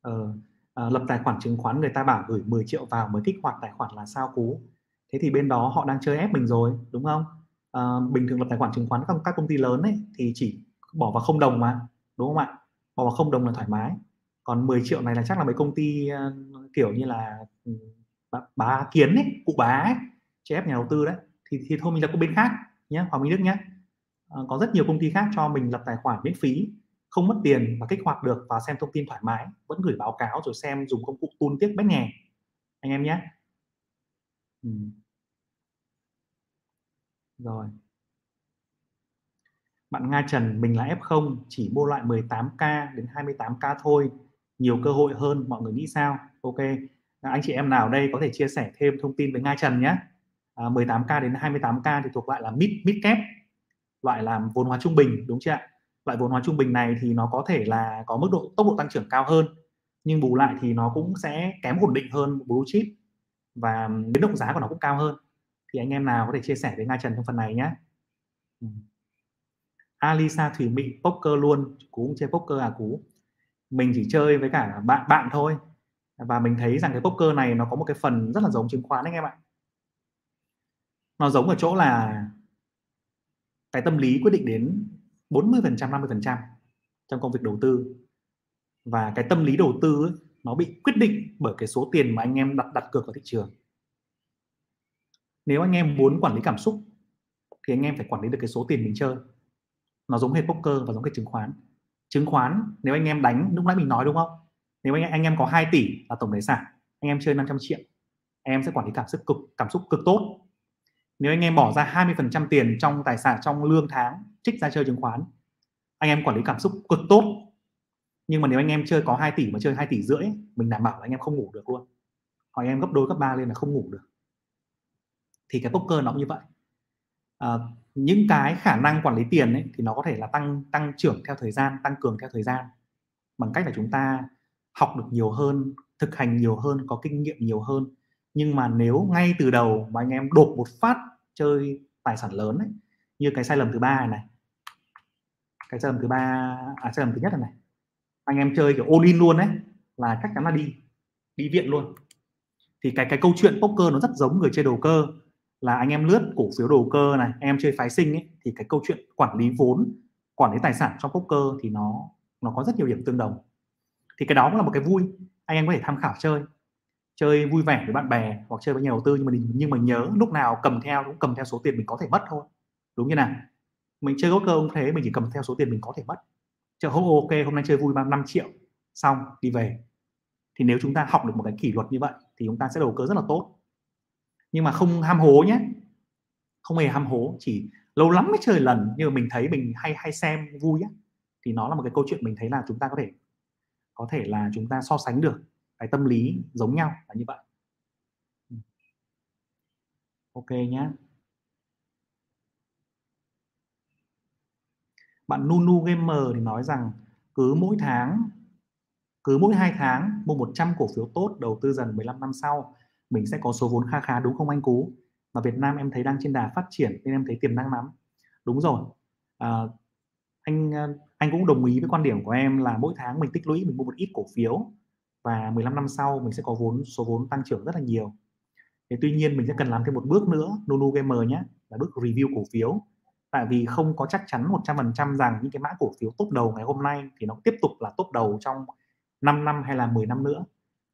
Ờ, à, lập tài khoản chứng khoán người ta bảo gửi 10 triệu vào mới kích hoạt tài khoản là sao cú. Thế thì bên đó họ đang chơi ép mình rồi đúng không? À, bình thường lập tài khoản chứng khoán các, các công ty lớn ấy thì chỉ bỏ vào không đồng mà đúng không ạ? Bỏ vào không đồng là thoải mái. Còn 10 triệu này là chắc là mấy công ty uh, kiểu như là ừ, bà, bà kiến ấy cụ bá ấy, chế ép nhà đầu tư đấy. Thì thì thôi mình là có bên khác nhé Hoàng Minh Đức nhé à, có rất nhiều công ty khác cho mình lập tài khoản miễn phí không mất tiền và kích hoạt được và xem thông tin thoải mái vẫn gửi báo cáo rồi xem dùng công cụ tuôn tiếc bách nhè anh em nhé. Ừ. rồi. Bạn Nga Trần mình là F0 chỉ mua loại 18k đến 28k thôi. Nhiều cơ hội hơn mọi người nghĩ sao? Ok. À, anh chị em nào đây có thể chia sẻ thêm thông tin với Nga Trần nhé. À, 18k đến 28k thì thuộc loại là mid mid cap loại là vốn hóa trung bình đúng chưa ạ? Loại vốn hóa trung bình này thì nó có thể là có mức độ, tốc độ tăng trưởng cao hơn, nhưng bù lại thì nó cũng sẽ kém ổn định hơn blue chip và biến động giá của nó cũng cao hơn. Thì anh em nào có thể chia sẻ với Nga Trần trong phần này nhé. Ừ. Alisa Thủy Mỹ poker luôn. Cú cũng chơi poker à cú? Mình chỉ chơi với cả bạn bạn thôi. Và mình thấy rằng cái poker này nó có một cái phần rất là giống chứng khoán anh em ạ. Nó giống ở chỗ là cái tâm lý quyết định đến 40% 50% trong công việc đầu tư. Và cái tâm lý đầu tư ấy, nó bị quyết định bởi cái số tiền mà anh em đặt đặt cược vào thị trường. Nếu anh em muốn quản lý cảm xúc thì anh em phải quản lý được cái số tiền mình chơi. Nó giống hệt poker và giống hệt chứng khoán. Chứng khoán nếu anh em đánh lúc nãy mình nói đúng không? Nếu anh, anh em có 2 tỷ là tổng tài sản anh em chơi 500 triệu anh em sẽ quản lý cảm xúc cực cảm xúc cực tốt. Nếu anh em bỏ ra 20% tiền trong tài sản trong lương tháng trích ra chơi chứng khoán. Anh em quản lý cảm xúc cực tốt nhưng mà nếu anh em chơi có 2 tỷ mà chơi 2 tỷ rưỡi mình đảm bảo là anh em không ngủ được luôn. Hoặc anh em gấp đôi gấp ba lên là không ngủ được. Thì cái poker nó cũng như vậy. À, những cái khả năng quản lý tiền ấy, thì nó có thể là tăng tăng trưởng theo thời gian tăng cường theo thời gian. Bằng cách là chúng ta học được nhiều hơn thực hành nhiều hơn có kinh nghiệm nhiều hơn. Nhưng mà nếu ngay từ đầu mà anh em đột một phát chơi tài sản lớn ấy, như cái sai lầm thứ ba này cái sai lầm thứ ba à sai lầm thứ nhất này, này. Anh em chơi kiểu all in luôn đấy là chắc chắn là đi đi viện luôn. Thì cái cái câu chuyện poker nó rất giống người chơi đầu cơ. Là anh em lướt cổ phiếu đầu cơ này em chơi phái sinh ấy, thì cái câu chuyện quản lý vốn quản lý tài sản trong poker thì nó nó có rất nhiều điểm tương đồng. Thì cái đó cũng là một cái vui anh em có thể tham khảo chơi. Chơi vui vẻ với bạn bè hoặc chơi với nhà đầu tư nhưng mà nhưng mà nhớ lúc nào cầm theo cũng cầm theo số tiền mình có thể mất thôi. Đúng như nào? Mình chơi poker cũng thế, mình chỉ cầm theo số tiền mình có thể mất. Chợ hôm ok, hôm nay chơi vui 5 triệu, xong, đi về. Thì nếu chúng ta học được một cái kỷ luật như vậy, thì chúng ta sẽ đầu cơ rất là tốt. Nhưng mà không ham hố nhé. Không hề ham hố, chỉ lâu lắm mới chơi lần, nhưng mà mình thấy mình hay hay xem vui á. Thì nó là một cái câu chuyện mình thấy là chúng ta có thể có thể là chúng ta so sánh được cái tâm lý giống nhau là như vậy. Ừ. Ok nhé bạn Nunu Gamer thì nói rằng cứ mỗi tháng cứ mỗi hai tháng mua 100 cổ phiếu tốt đầu tư dần 15 năm sau mình sẽ có số vốn kha khá đúng không anh Cú? Mà Việt Nam em thấy đang trên đà phát triển nên em thấy tiềm năng lắm. Đúng rồi. À, anh à, anh cũng đồng ý với quan điểm của em là mỗi tháng mình tích lũy mình mua một ít cổ phiếu và 15 năm sau mình sẽ có vốn số vốn tăng trưởng rất là nhiều. Thế tuy nhiên mình sẽ cần làm thêm một bước nữa Nunu Gamer nhé là bước review cổ phiếu tại vì không có chắc chắn 100% rằng những cái mã cổ phiếu top đầu ngày hôm nay thì nó tiếp tục là top đầu trong 5 năm hay là 10 năm nữa.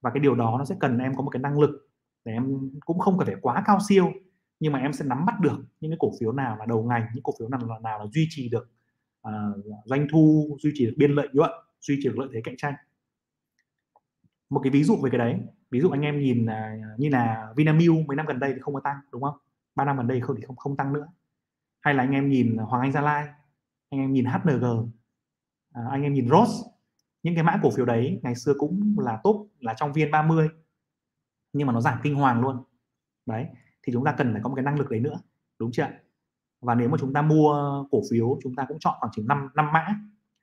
Và cái điều đó nó sẽ cần em có một cái năng lực để em cũng không cần phải quá cao siêu nhưng mà em sẽ nắm bắt được những cái cổ phiếu nào là đầu ngành những cổ phiếu nào là nào là duy trì được uh, doanh thu duy trì được biên lợi nhuận duy trì được lợi thế cạnh tranh. Một cái ví dụ về cái đấy ví dụ anh em nhìn uh, như là Vinamilk mấy năm gần đây thì không có tăng đúng không? ba năm gần đây không thì không không tăng nữa hay là anh em nhìn Hoàng Anh Gia Lai anh em nhìn HNG à, anh em nhìn Rose những cái mã cổ phiếu đấy ngày xưa cũng là tốt là trong viên 30 nhưng mà nó giảm kinh hoàng luôn. Đấy thì chúng ta cần phải có một cái năng lực đấy nữa đúng chưa và nếu mà chúng ta mua cổ phiếu chúng ta cũng chọn khoảng chừng 5 năm mã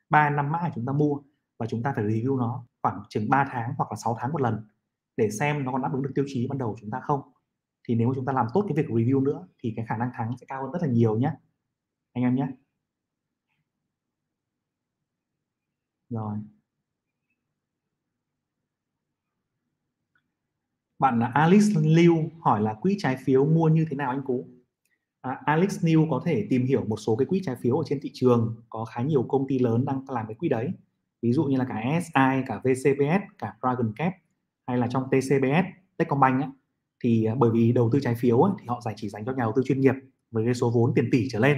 ba năm mã chúng ta mua và chúng ta phải review nó khoảng chừng 3 tháng hoặc là 6 tháng một lần để xem nó còn đáp ứng được tiêu chí ban đầu chúng ta không thì nếu mà chúng ta làm tốt cái việc review nữa thì cái khả năng thắng sẽ cao hơn rất là nhiều nhé anh em nhé rồi. Bạn Alice Alex Liu hỏi là quỹ trái phiếu mua như thế nào anh Cú? À, Alex Liu có thể tìm hiểu một số cái quỹ trái phiếu ở trên thị trường có khá nhiều công ty lớn đang làm cái quỹ đấy. Ví dụ như là cả SI cả VCBS cả Dragon Cap hay là trong TCBS Techcombank ấy, thì à, bởi vì đầu tư trái phiếu ấy, thì họ giải chỉ dành cho nhà đầu tư chuyên nghiệp với cái số vốn tiền tỷ trở lên.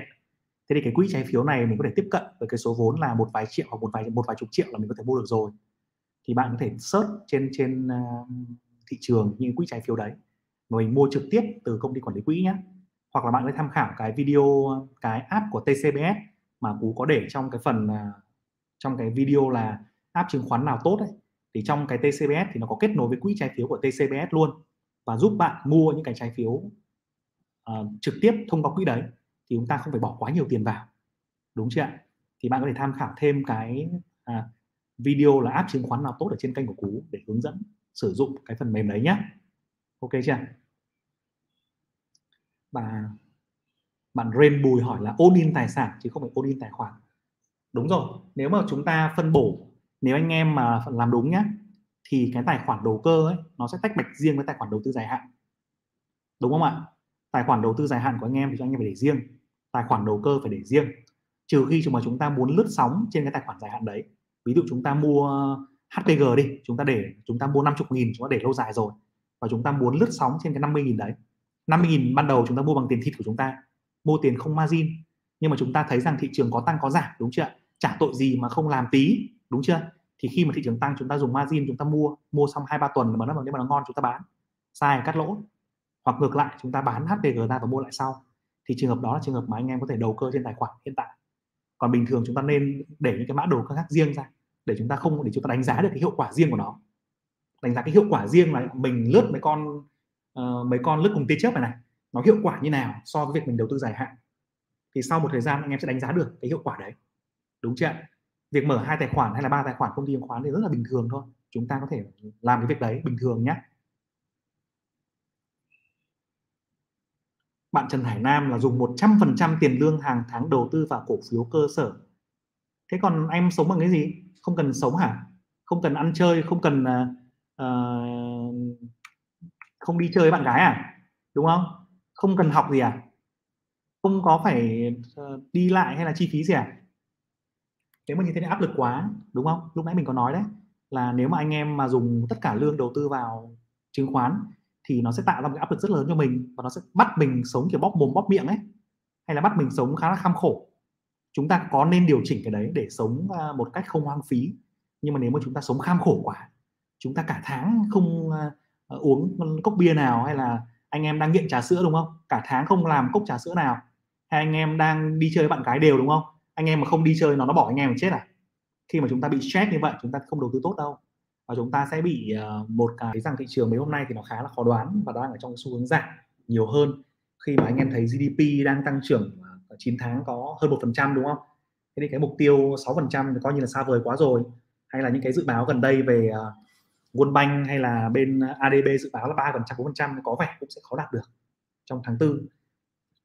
Thế thì cái quỹ trái phiếu này mình có thể tiếp cận với cái số vốn là một vài triệu hoặc một vài một vài chục triệu là mình có thể mua được rồi. Thì bạn có thể search trên trên à, thị trường những quỹ trái phiếu đấy mà mình mua trực tiếp từ công ty quản lý quỹ nhé hoặc là bạn có thể tham khảo cái video cái app của TCBS mà cú có để trong cái phần à, trong cái video là app chứng khoán nào tốt ấy. Thì trong cái TCBS thì nó có kết nối với quỹ trái phiếu của TCBS luôn và giúp bạn mua những cái trái phiếu uh, trực tiếp thông qua quỹ đấy thì chúng ta không phải bỏ quá nhiều tiền vào. Đúng chưa ạ? Thì bạn có thể tham khảo thêm cái à, video là app chứng khoán nào tốt ở trên kênh của cú để hướng dẫn sử dụng cái phần mềm đấy nhé ok chưa và bạn Rain Bùi hỏi là ôn in tài sản chứ không phải ôn in tài khoản. Đúng rồi nếu mà chúng ta phân bổ nếu anh em mà làm đúng nhé thì cái tài khoản đầu cơ ấy nó sẽ tách bạch riêng với tài khoản đầu tư dài hạn. Đúng không ạ? Tài khoản đầu tư dài hạn của anh em thì anh em phải để riêng tài khoản đầu cơ phải để riêng. Trừ khi mà chúng ta muốn lướt sóng trên cái tài khoản dài hạn đấy ví dụ chúng ta mua HPG đi chúng ta để chúng ta mua 50 nghìn chúng ta để lâu dài rồi và chúng ta muốn lướt sóng trên cái 50 nghìn đấy. 50 nghìn ban đầu chúng ta mua bằng tiền thịt của chúng ta mua tiền không margin nhưng mà chúng ta thấy rằng thị trường có tăng có giảm đúng chưa trả tội gì mà không làm tí đúng chưa thì khi mà thị trường tăng chúng ta dùng margin chúng ta mua mua xong hai ba tuần mà nó nếu mà nó ngon chúng ta bán. Sai cắt lỗ. Hoặc ngược lại chúng ta bán HPG ra và mua lại sau. Thì trường hợp đó là trường hợp mà anh em có thể đầu cơ trên tài khoản hiện tại. Còn bình thường chúng ta nên để những cái mã đầu cơ khác riêng ra để chúng ta không để chúng ta đánh giá được cái hiệu quả riêng của nó. Đánh giá cái hiệu quả riêng là mình lướt mấy con uh, mấy con lướt cùng tia chớp này này nó hiệu quả như nào so với việc mình đầu tư dài hạn. Thì sau một thời gian anh em sẽ đánh giá được cái hiệu quả đấy. Đúng chưa việc mở hai tài khoản hay là ba tài khoản công ty chứng khoán thì rất là bình thường thôi. Chúng ta có thể làm cái việc đấy bình thường nhé. Bạn Trần Hải Nam là dùng 100% tiền lương hàng tháng đầu tư vào cổ phiếu cơ sở. Thế còn em sống bằng cái gì? Không cần sống hả? Không cần ăn chơi không cần uh, không đi chơi với bạn gái à? Đúng không? Không cần học gì à? Không có phải uh, đi lại hay là chi phí gì à? Nếu mà như thế thì áp lực quá, đúng không? Lúc nãy mình có nói đấy, là nếu mà anh em mà dùng tất cả lương đầu tư vào chứng khoán thì nó sẽ tạo ra một cái áp lực rất lớn cho mình và nó sẽ bắt mình sống kiểu bóp mồm bóp miệng ấy, hay là bắt mình sống khá là kham khổ. Chúng ta có nên điều chỉnh cái đấy để sống à, một cách không hoang phí? Nhưng mà nếu mà chúng ta sống kham khổ quá, chúng ta cả tháng không à, à, uống cốc bia nào hay là anh em đang nghiện trà sữa, đúng không? Cả tháng không làm cốc trà sữa nào, hay anh em đang đi chơi với bạn gái đều, đúng không? Anh em mà không đi chơi nó nó bỏ anh em chết à khi mà chúng ta bị stress như vậy chúng ta không đầu tư tốt đâu và chúng ta sẽ bị uh, một cái rằng thị trường mấy hôm nay thì nó khá là khó đoán và đang ở trong xu hướng giảm nhiều hơn khi mà anh em thấy GDP đang tăng trưởng ờ, 9 tháng có hơn một phần trăm đúng không? Thế thì cái mục tiêu 6 phần trăm coi như là xa vời quá rồi. Hay là những cái dự báo gần đây về uh, World Bank hay là bên ADB dự báo là 3 phần trăm 4 phần trăm có vẻ cũng sẽ khó đạt được trong tháng tư.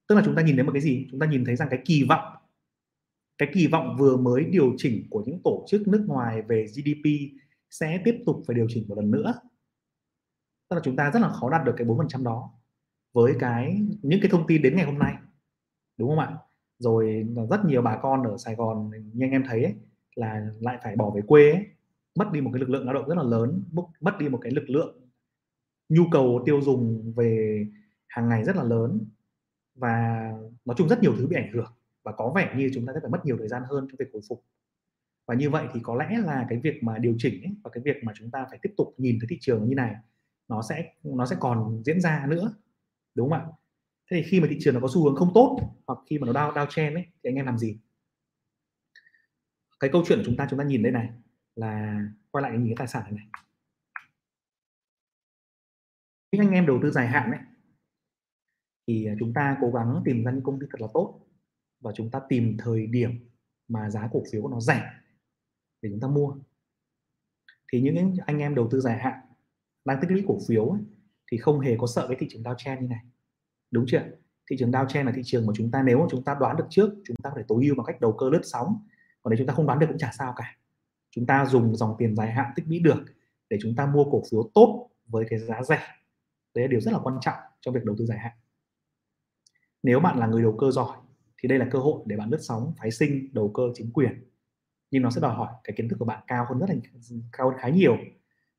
Tức là chúng ta nhìn thấy một cái gì? Chúng ta nhìn thấy rằng cái kỳ vọng cái kỳ vọng vừa mới điều chỉnh của những tổ chức nước ngoài về GDP sẽ tiếp tục phải điều chỉnh một lần nữa. Tức là chúng ta rất là khó đạt được cái 4% đó với cái những cái thông tin đến ngày hôm nay đúng không ạ? Rồi rất nhiều bà con ở Sài Gòn như anh em thấy ấy, là lại phải bỏ về quê ấy, mất đi một cái lực lượng lao động rất là lớn mất đi một cái lực lượng nhu cầu tiêu dùng về hàng ngày rất là lớn và nói chung rất nhiều thứ bị ảnh hưởng và có vẻ như chúng ta sẽ phải mất nhiều thời gian hơn trong việc hồi phục. Và như vậy thì có lẽ là cái việc mà điều chỉnh ấy, và cái việc mà chúng ta phải tiếp tục nhìn thấy thị trường như này nó sẽ nó sẽ còn diễn ra nữa đúng không ạ? Thế thì khi mà thị trường nó có xu hướng không tốt hoặc khi mà nó đau đau chen ấy thì anh em làm gì? Cái câu chuyện của chúng ta chúng ta nhìn đây này là quay lại nhìn cái tài sản này, này. những anh em đầu tư dài hạn ấy thì chúng ta cố gắng tìm ra những công ty thật là tốt và chúng ta tìm thời điểm mà giá cổ phiếu của nó rẻ để chúng ta mua. Thì những anh em đầu tư dài hạn đang tích lũy cổ phiếu ấy, thì không hề có sợ cái thị trường downtrend như này. Đúng chưa thị trường downtrend là thị trường mà chúng ta nếu mà chúng ta đoán được trước chúng ta có thể tối ưu bằng cách đầu cơ lướt sóng. Còn nếu chúng ta không đoán được cũng chả sao cả. Chúng ta dùng dòng tiền dài hạn tích lũy được để chúng ta mua cổ phiếu tốt với cái giá rẻ. Đấy là điều rất là quan trọng trong việc đầu tư dài hạn. Nếu bạn là người đầu cơ giỏi thì đây là cơ hội để bạn lướt sóng phái sinh đầu cơ chính quyền. Nhưng nó sẽ đòi hỏi cái kiến thức của bạn cao hơn rất là cao hơn khá nhiều.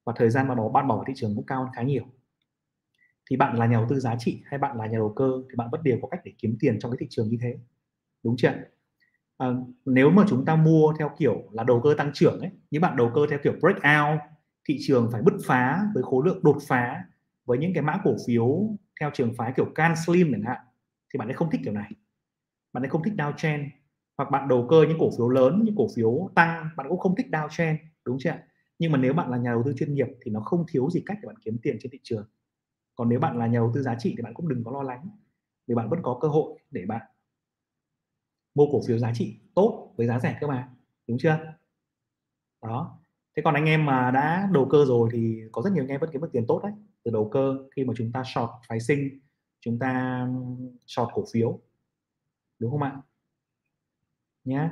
Và thời gian mà nó bạn bỏ vào thị trường cũng cao hơn khá nhiều. Thì bạn là nhà đầu tư giá trị hay bạn là nhà đầu cơ thì bạn vẫn đều có cách để kiếm tiền trong cái thị trường như thế. Đúng chưa à, nếu mà chúng ta mua theo kiểu là đầu cơ tăng trưởng ấy những bạn đầu cơ theo kiểu breakout thị trường phải bứt phá với khối lượng đột phá với những cái mã cổ phiếu theo trường phái kiểu can slim chẳng hạn thì bạn ấy không thích kiểu này bạn ấy không thích downtrend hoặc bạn đầu cơ những cổ phiếu lớn, những cổ phiếu tăng, bạn cũng không thích downtrend đúng chưa nhưng mà nếu bạn là nhà đầu tư chuyên nghiệp thì nó không thiếu gì cách để bạn kiếm tiền trên thị trường. Còn nếu bạn là nhà đầu tư giá trị thì bạn cũng đừng có lo lắng, vì bạn vẫn có cơ hội để bạn mua cổ phiếu giá trị tốt với giá rẻ cơ mà, đúng chưa? Đó. Thế còn anh em mà đã đầu cơ rồi thì có rất nhiều anh em vẫn kiếm được tiền tốt đấy. Từ đầu cơ khi mà chúng ta short phái sinh chúng ta short cổ phiếu đúng không ạ? Nhé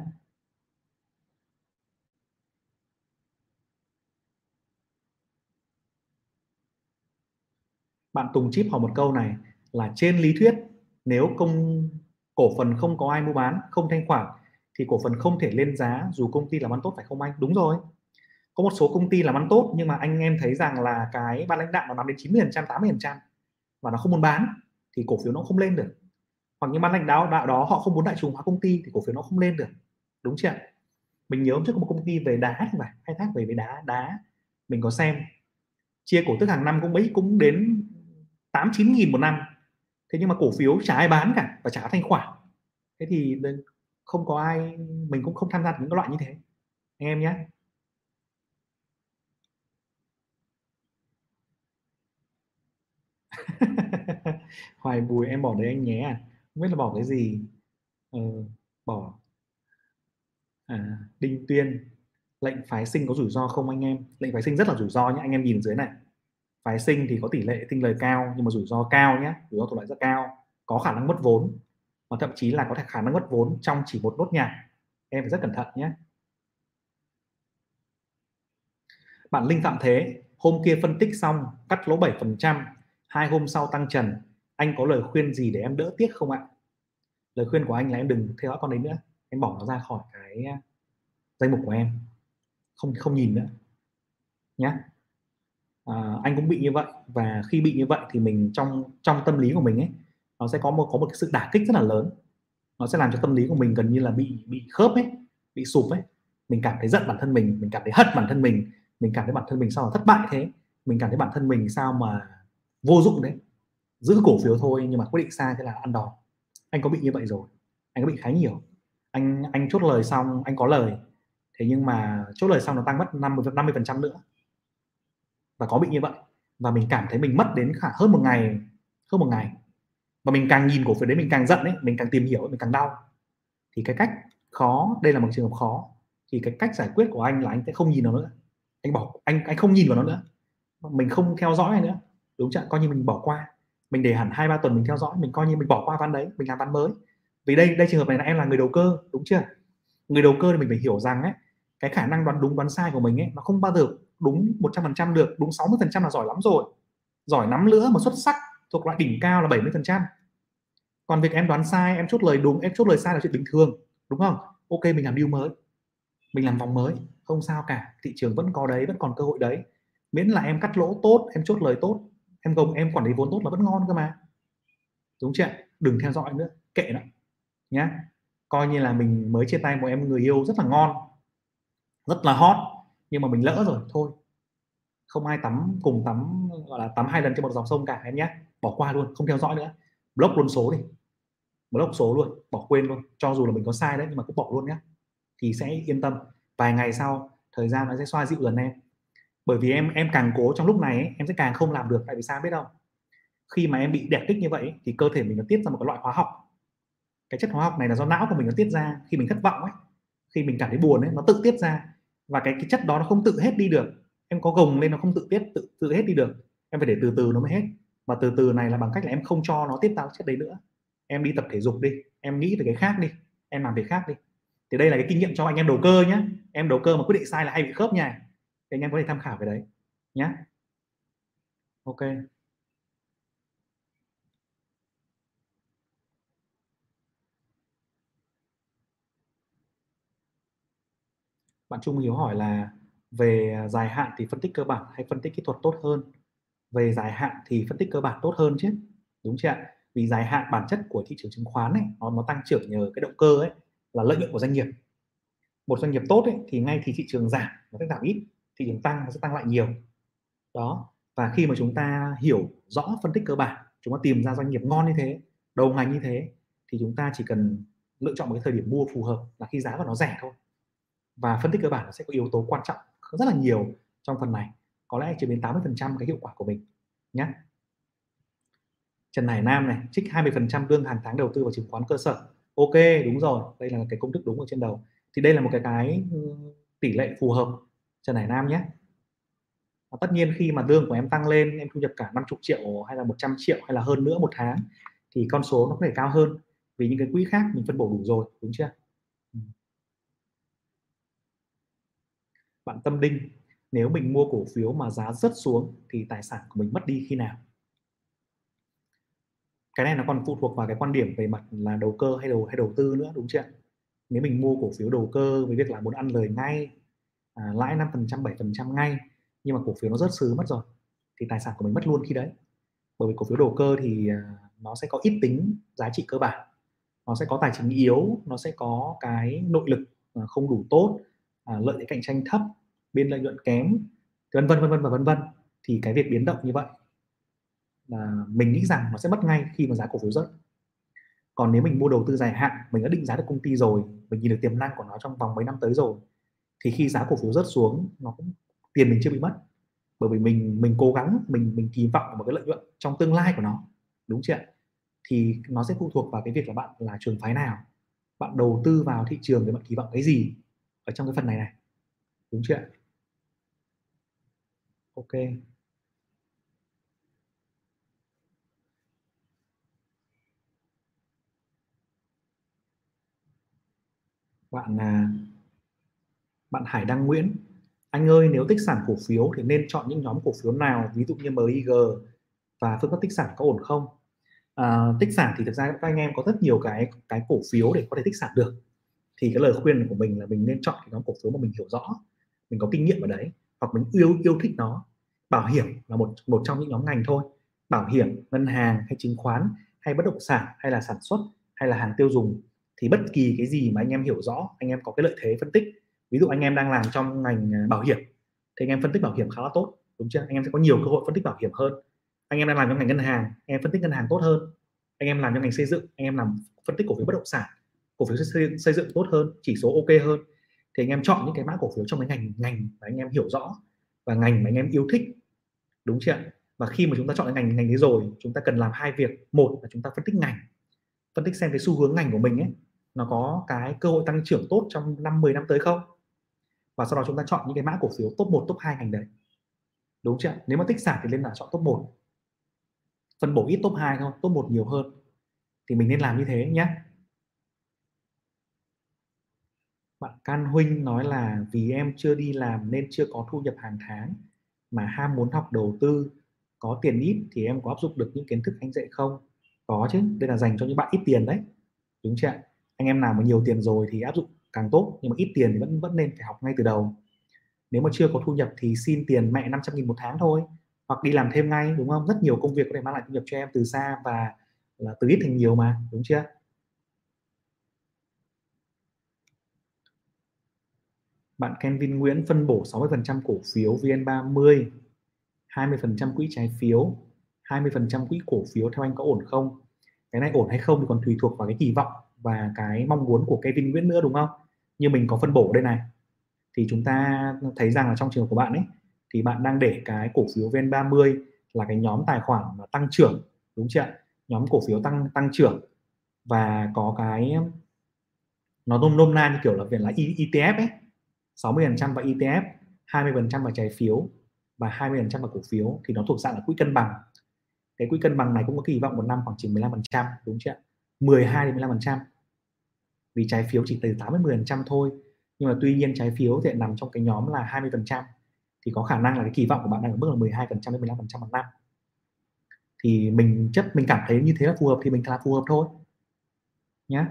bạn Tùng Chip hỏi một câu này là trên lý thuyết nếu công, cổ phần không có ai mua bán, không thanh khoản thì cổ phần không thể lên giá dù công ty làm ăn tốt phải không anh? Đúng rồi. Có một số công ty làm ăn tốt nhưng mà anh em thấy rằng là cái ban lãnh đạo nó nắm đến 90 phần trăm 80 phần trăm và nó không muốn bán thì cổ phiếu nó không lên được hoặc những ban lãnh đạo đạo đó họ không muốn đại chúng hóa công ty thì cổ phiếu nó không lên được. Đúng chưa mình nhớ trước có một công ty về đá thì phải, khai thác về về đá đá. Mình có xem. Chia cổ tức hàng năm cũng mấy cũng đến tám chín nghìn một năm. Thế nhưng mà cổ phiếu chả ai bán cả và chả thanh khoản. Thế thì không có ai, mình cũng không tham gia những loại như thế. Anh em nhé. Hoài bùi em bỏ đấy anh nhé à không biết là bỏ cái gì. Ờ, bỏ. À, đinh tuyên lệnh phái sinh có rủi ro không anh em? Lệnh phái sinh rất là rủi ro nhé anh em nhìn dưới này. Phái sinh thì có tỷ lệ tinh lời cao nhưng mà rủi ro cao nhé rủi ro thuộc loại rất cao có khả năng mất vốn và thậm chí là có thể khả năng mất vốn trong chỉ một nốt nhạc. Em phải rất cẩn thận nhé bạn Linh Phạm Thế hôm kia phân tích xong cắt lỗ 7% hai hôm sau tăng trần anh có lời khuyên gì để em đỡ tiếc không ạ? Lời khuyên của anh là em đừng theo dõi con đấy nữa. Em bỏ nó ra khỏi cái à, danh mục của em. Không không nhìn nữa. Nhé à, anh cũng bị như vậy. Và khi bị như vậy thì mình trong trong tâm lý của mình ấy nó sẽ có một có một cái sự đả kích rất là lớn. Nó sẽ làm cho tâm lý của mình gần như là bị bị khớp ấy bị sụp ấy. Mình cảm thấy giận bản thân mình mình cảm thấy hận bản thân mình mình cảm thấy bản thân mình sao mà thất bại thế? Mình cảm thấy bản thân mình sao mà vô dụng đấy? Giữ cổ phiếu thôi, nhưng mà quyết định sai thế là ăn đòn. Anh có bị như vậy rồi. Anh có bị khá nhiều. Anh anh chốt lời xong, anh có lời. Thế nhưng mà chốt lời xong nó tăng mất 50 50 phần trăm nữa. Và có bị như vậy. Và mình cảm thấy mình mất đến khả, hơn một ngày, hơn một ngày. Và mình càng nhìn cổ phiếu đấy mình càng giận ấy, mình càng tìm hiểu mình càng đau. Thì cái cách khó, đây là một trường hợp khó. Thì cái cách giải quyết của anh là anh sẽ không nhìn nó nữa. Anh bỏ, anh anh không nhìn vào nó nữa. Mình không theo dõi nữa. Đúng chưa coi như mình bỏ qua mình để hẳn hai ba tuần mình theo dõi, mình coi như mình bỏ qua ván đấy, mình làm ván mới. Vì đây đây trường hợp này là em là người đầu cơ, đúng chưa? Người đầu cơ thì mình phải hiểu rằng ấy, cái khả năng đoán đúng, đoán sai của mình ấy, nó không bao giờ đúng 100% được, đúng 60% là giỏi lắm rồi. Giỏi nắm nữa mà xuất sắc thuộc loại đỉnh cao là 70% còn việc em đoán sai, em chốt lời đúng, em chốt lời sai là chuyện bình thường, đúng không? Ok, mình làm deal mới, mình làm vòng mới, không sao cả, thị trường vẫn có đấy, vẫn còn cơ hội đấy. Miễn là em cắt lỗ tốt, em chốt lời tốt em gồng em quản lý vốn tốt là vẫn ngon cơ mà. Đúng chưa đừng theo dõi nữa, kệ nó, nhá. Coi như là mình mới chia tay một em người yêu rất là ngon, rất là hot, nhưng mà mình lỡ rồi, thôi. Không ai tắm, cùng tắm, gọi là tắm hai lần trên một dòng sông cả, em nhé bỏ qua luôn, không theo dõi nữa. Block luôn số đi. Block số luôn, bỏ quên luôn. Cho dù là mình có sai đấy, nhưng mà cũng bỏ luôn nhé thì sẽ yên tâm. Vài ngày sau, thời gian nó sẽ xoa dịu dần em bởi vì em em càng cố trong lúc này ấy, em sẽ càng không làm được tại vì sao biết không khi mà em bị đẹp kích như vậy thì cơ thể mình nó tiết ra một cái loại hóa học. Cái chất hóa học này là do não của mình nó tiết ra khi mình thất vọng ấy khi mình cảm thấy buồn ấy nó tự tiết ra. Và cái, cái chất đó nó không tự hết đi được. Em có gồng lên nó không tự tiết tự tự hết đi được. Em phải để từ từ nó mới hết. Và từ từ này là bằng cách là em không cho nó tiết ra chất đấy nữa. Em đi tập thể dục đi. Em nghĩ về cái khác đi. Em làm việc khác đi. Thì đây là cái kinh nghiệm cho anh em đầu cơ nhé em đầu cơ mà quyết định sai là hay bị khớp nha thì anh em có thể tham khảo về đấy nhé ok. Bạn Trung Hiếu hỏi là về dài hạn thì phân tích cơ bản hay phân tích kỹ thuật tốt hơn? Về dài hạn thì phân tích cơ bản tốt hơn chứ đúng chưa ạ? Vì dài hạn bản chất của thị trường chứng khoán này nó nó tăng trưởng nhờ cái động cơ ấy là lợi nhuận của doanh nghiệp. Một doanh nghiệp tốt ấy, thì ngay thì thị trường giảm nó sẽ giảm ít thị trường tăng nó sẽ tăng lại nhiều. Đó, và khi mà chúng ta hiểu rõ phân tích cơ bản, chúng ta tìm ra doanh nghiệp ngon như thế, đầu ngành như thế, thì chúng ta chỉ cần lựa chọn một cái thời điểm mua phù hợp là khi giá của nó rẻ thôi. Và phân tích cơ bản nó sẽ có yếu tố quan trọng rất là nhiều trong phần này, có lẽ chiếm đến 80% cái hiệu quả của mình nhé Trần Hải Nam này, trích 20% lương hàng tháng đầu tư vào chứng khoán cơ sở. Ok, đúng rồi, đây là cái công thức đúng ở trên đầu. Thì đây là một cái cái ừ, tỷ lệ phù hợp Trần Hải Nam nhé. Và tất nhiên khi mà lương của em tăng lên, em thu nhập cả 50 triệu hay là 100 triệu hay là hơn nữa một tháng, thì con số nó có thể cao hơn vì những cái quỹ khác mình phân bổ đủ rồi, đúng chưa? Ừ. Bạn tâm đinh, nếu mình mua cổ phiếu mà giá rất xuống thì tài sản của mình mất đi khi nào? Cái này nó còn phụ thuộc vào cái quan điểm về mặt là đầu cơ hay đầu hay đầu tư nữa, đúng chưa? Nếu mình mua cổ phiếu đầu cơ với việc là muốn ăn lời ngay à, lãi 5% 7% ngay. Nhưng mà cổ phiếu nó rớt xứ mất rồi thì tài sản của mình mất luôn khi đấy. Bởi vì cổ phiếu đầu cơ thì à, nó sẽ có ít tính giá trị cơ bản. Nó sẽ có tài chính yếu nó sẽ có cái nội lực à, không đủ tốt à, lợi thế cạnh tranh thấp biên lợi nhuận kém vân vân vân vân và vân vân. Thì cái việc biến động như vậy là mình nghĩ rằng nó sẽ mất ngay khi mà giá cổ phiếu rớt. Còn nếu mình mua đầu tư dài hạn mình đã định giá được công ty rồi mình nhìn được tiềm năng của nó trong vòng mấy năm tới rồi thì khi giá cổ phiếu rớt xuống, nó cũng, tiền mình chưa bị mất. Bởi vì mình mình cố gắng, mình mình kỳ vọng vào một cái lợi nhuận trong tương lai của nó. Đúng chưa thì nó sẽ phụ thuộc vào cái việc là bạn là trường phái nào. Bạn đầu tư vào thị trường thì bạn kỳ vọng cái gì ở trong cái phần này này. Đúng chưa ok. Bạn là bạn Hải Đăng Nguyễn. Anh ơi nếu tích sản cổ phiếu thì nên chọn những nhóm cổ phiếu nào ví dụ như MIG và phương pháp tích sản có ổn không? À, tích sản thì thực ra các anh em có rất nhiều cái cái cổ phiếu để có thể tích sản được. Thì cái lời khuyên của mình là mình nên chọn cái nhóm cổ phiếu mà mình hiểu rõ mình có kinh nghiệm ở đấy hoặc mình yêu yêu thích nó. Bảo hiểm là một một trong những nhóm ngành thôi. Bảo hiểm ngân hàng hay chứng khoán hay bất động sản hay là sản xuất hay là hàng tiêu dùng thì bất kỳ cái gì mà anh em hiểu rõ anh em có cái lợi thế phân tích ví dụ anh em đang làm trong ngành à, bảo hiểm thì anh em phân tích bảo hiểm khá là tốt đúng chưa? Anh em sẽ có nhiều cơ hội phân tích bảo hiểm hơn. Anh em đang làm trong ngành ngân hàng anh em phân tích ngân hàng tốt hơn. Anh em làm trong ngành xây dựng anh em làm phân tích cổ phiếu bất động sản cổ phiếu xây, xây dựng tốt hơn chỉ số ok hơn. Thì anh em chọn những cái mã cổ phiếu trong cái ngành ngành mà anh em hiểu rõ và ngành mà anh em yêu thích đúng chưa và khi mà chúng ta chọn cái ngành ngành đấy rồi chúng ta cần làm hai việc. Một là chúng ta phân tích ngành phân tích xem cái xu hướng ngành của mình ấy nó có cái cơ hội tăng trưởng tốt trong năm 10 năm tới không? Và sau đó chúng ta chọn những cái mã cổ phiếu top 1 top 2 ngành đấy. Đúng chưa nếu mà tích sản thì nên là chọn top 1 phân bổ ít top 2 thôi, top 1 nhiều hơn. Thì mình nên làm như thế nhé. Bạn Can Huynh nói là vì em chưa đi làm nên chưa có thu nhập hàng tháng mà ham muốn học đầu tư, có tiền ít thì em có áp dụng được những kiến thức anh dạy không? Có chứ, đây là dành cho những bạn ít tiền đấy. Đúng chưa anh em nào mà nhiều tiền rồi thì áp dụng càng tốt, nhưng mà ít tiền thì vẫn vẫn nên phải học ngay từ đầu. Nếu mà chưa có thu nhập thì xin tiền mẹ 500 nghìn một tháng thôi, hoặc đi làm thêm ngay, đúng không? Rất nhiều công việc có thể mang lại thu nhập cho em từ xa và là từ ít thành nhiều mà, đúng chưa? Bạn Kenvin Nguyễn phân bổ 60% cổ phiếu VN30 20% quỹ trái phiếu 20% quỹ cổ phiếu theo anh có ổn không? Cái này ổn hay không thì còn tùy thuộc vào cái kỳ vọng và cái mong muốn của Kevin Nguyễn nữa, đúng không? Như mình có phân bổ đây này, thì chúng ta thấy rằng là trong trường hợp của bạn ấy, thì bạn đang để cái cổ phiếu VN30 là cái nhóm tài khoản mà tăng trưởng, đúng chưa nhóm cổ phiếu tăng tăng trưởng và có cái, nó nôm nôm na như kiểu là việc là ETF ấy. 60% vào ETF 20% vào trái phiếu và 20% vào cổ phiếu thì nó thuộc dạng là quỹ cân bằng. Cái quỹ cân bằng này cũng có kỳ vọng một năm khoảng chừng 15% đúng chưa 12 đến 15% vì trái phiếu chỉ từ 80% thôi. Nhưng mà tuy nhiên trái phiếu thì nằm trong cái nhóm là 20% thì có khả năng là cái kỳ vọng của bạn đang ở mức là 12% đến 15% một năm. Thì mình chấp mình cảm thấy như thế là phù hợp thì mình là phù hợp thôi. Nhé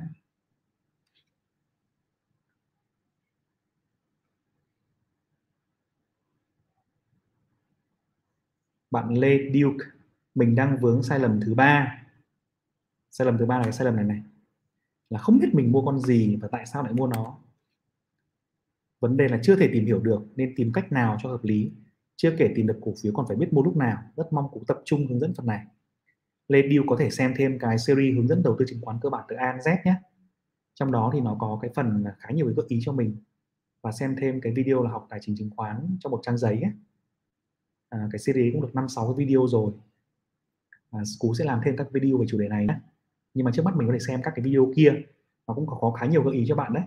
bạn Lê Duke, mình đang vướng sai lầm thứ ba. Sai lầm thứ ba là cái sai lầm này này là không biết mình mua con gì và tại sao lại mua nó. Vấn đề là chưa thể tìm hiểu được nên tìm cách nào cho hợp lý chưa kể tìm được cổ phiếu còn phải biết mua lúc nào. Rất mong cụ tập trung hướng dẫn phần này. Lê Điêu có thể xem thêm cái series hướng dẫn đầu tư chứng khoán cơ bản từ A đến Z nhé. Trong đó thì nó có cái phần khá nhiều cái gợi ý cho mình. Và xem thêm cái video là học tài chính chứng khoán cho một trang giấy ấy. À, cái series cũng được năm sáu cái video rồi. À, cú sẽ làm thêm các video về chủ đề này nhé nhưng mà trước mắt mình có thể xem các cái video kia nó cũng có, khá nhiều gợi ý cho bạn đấy.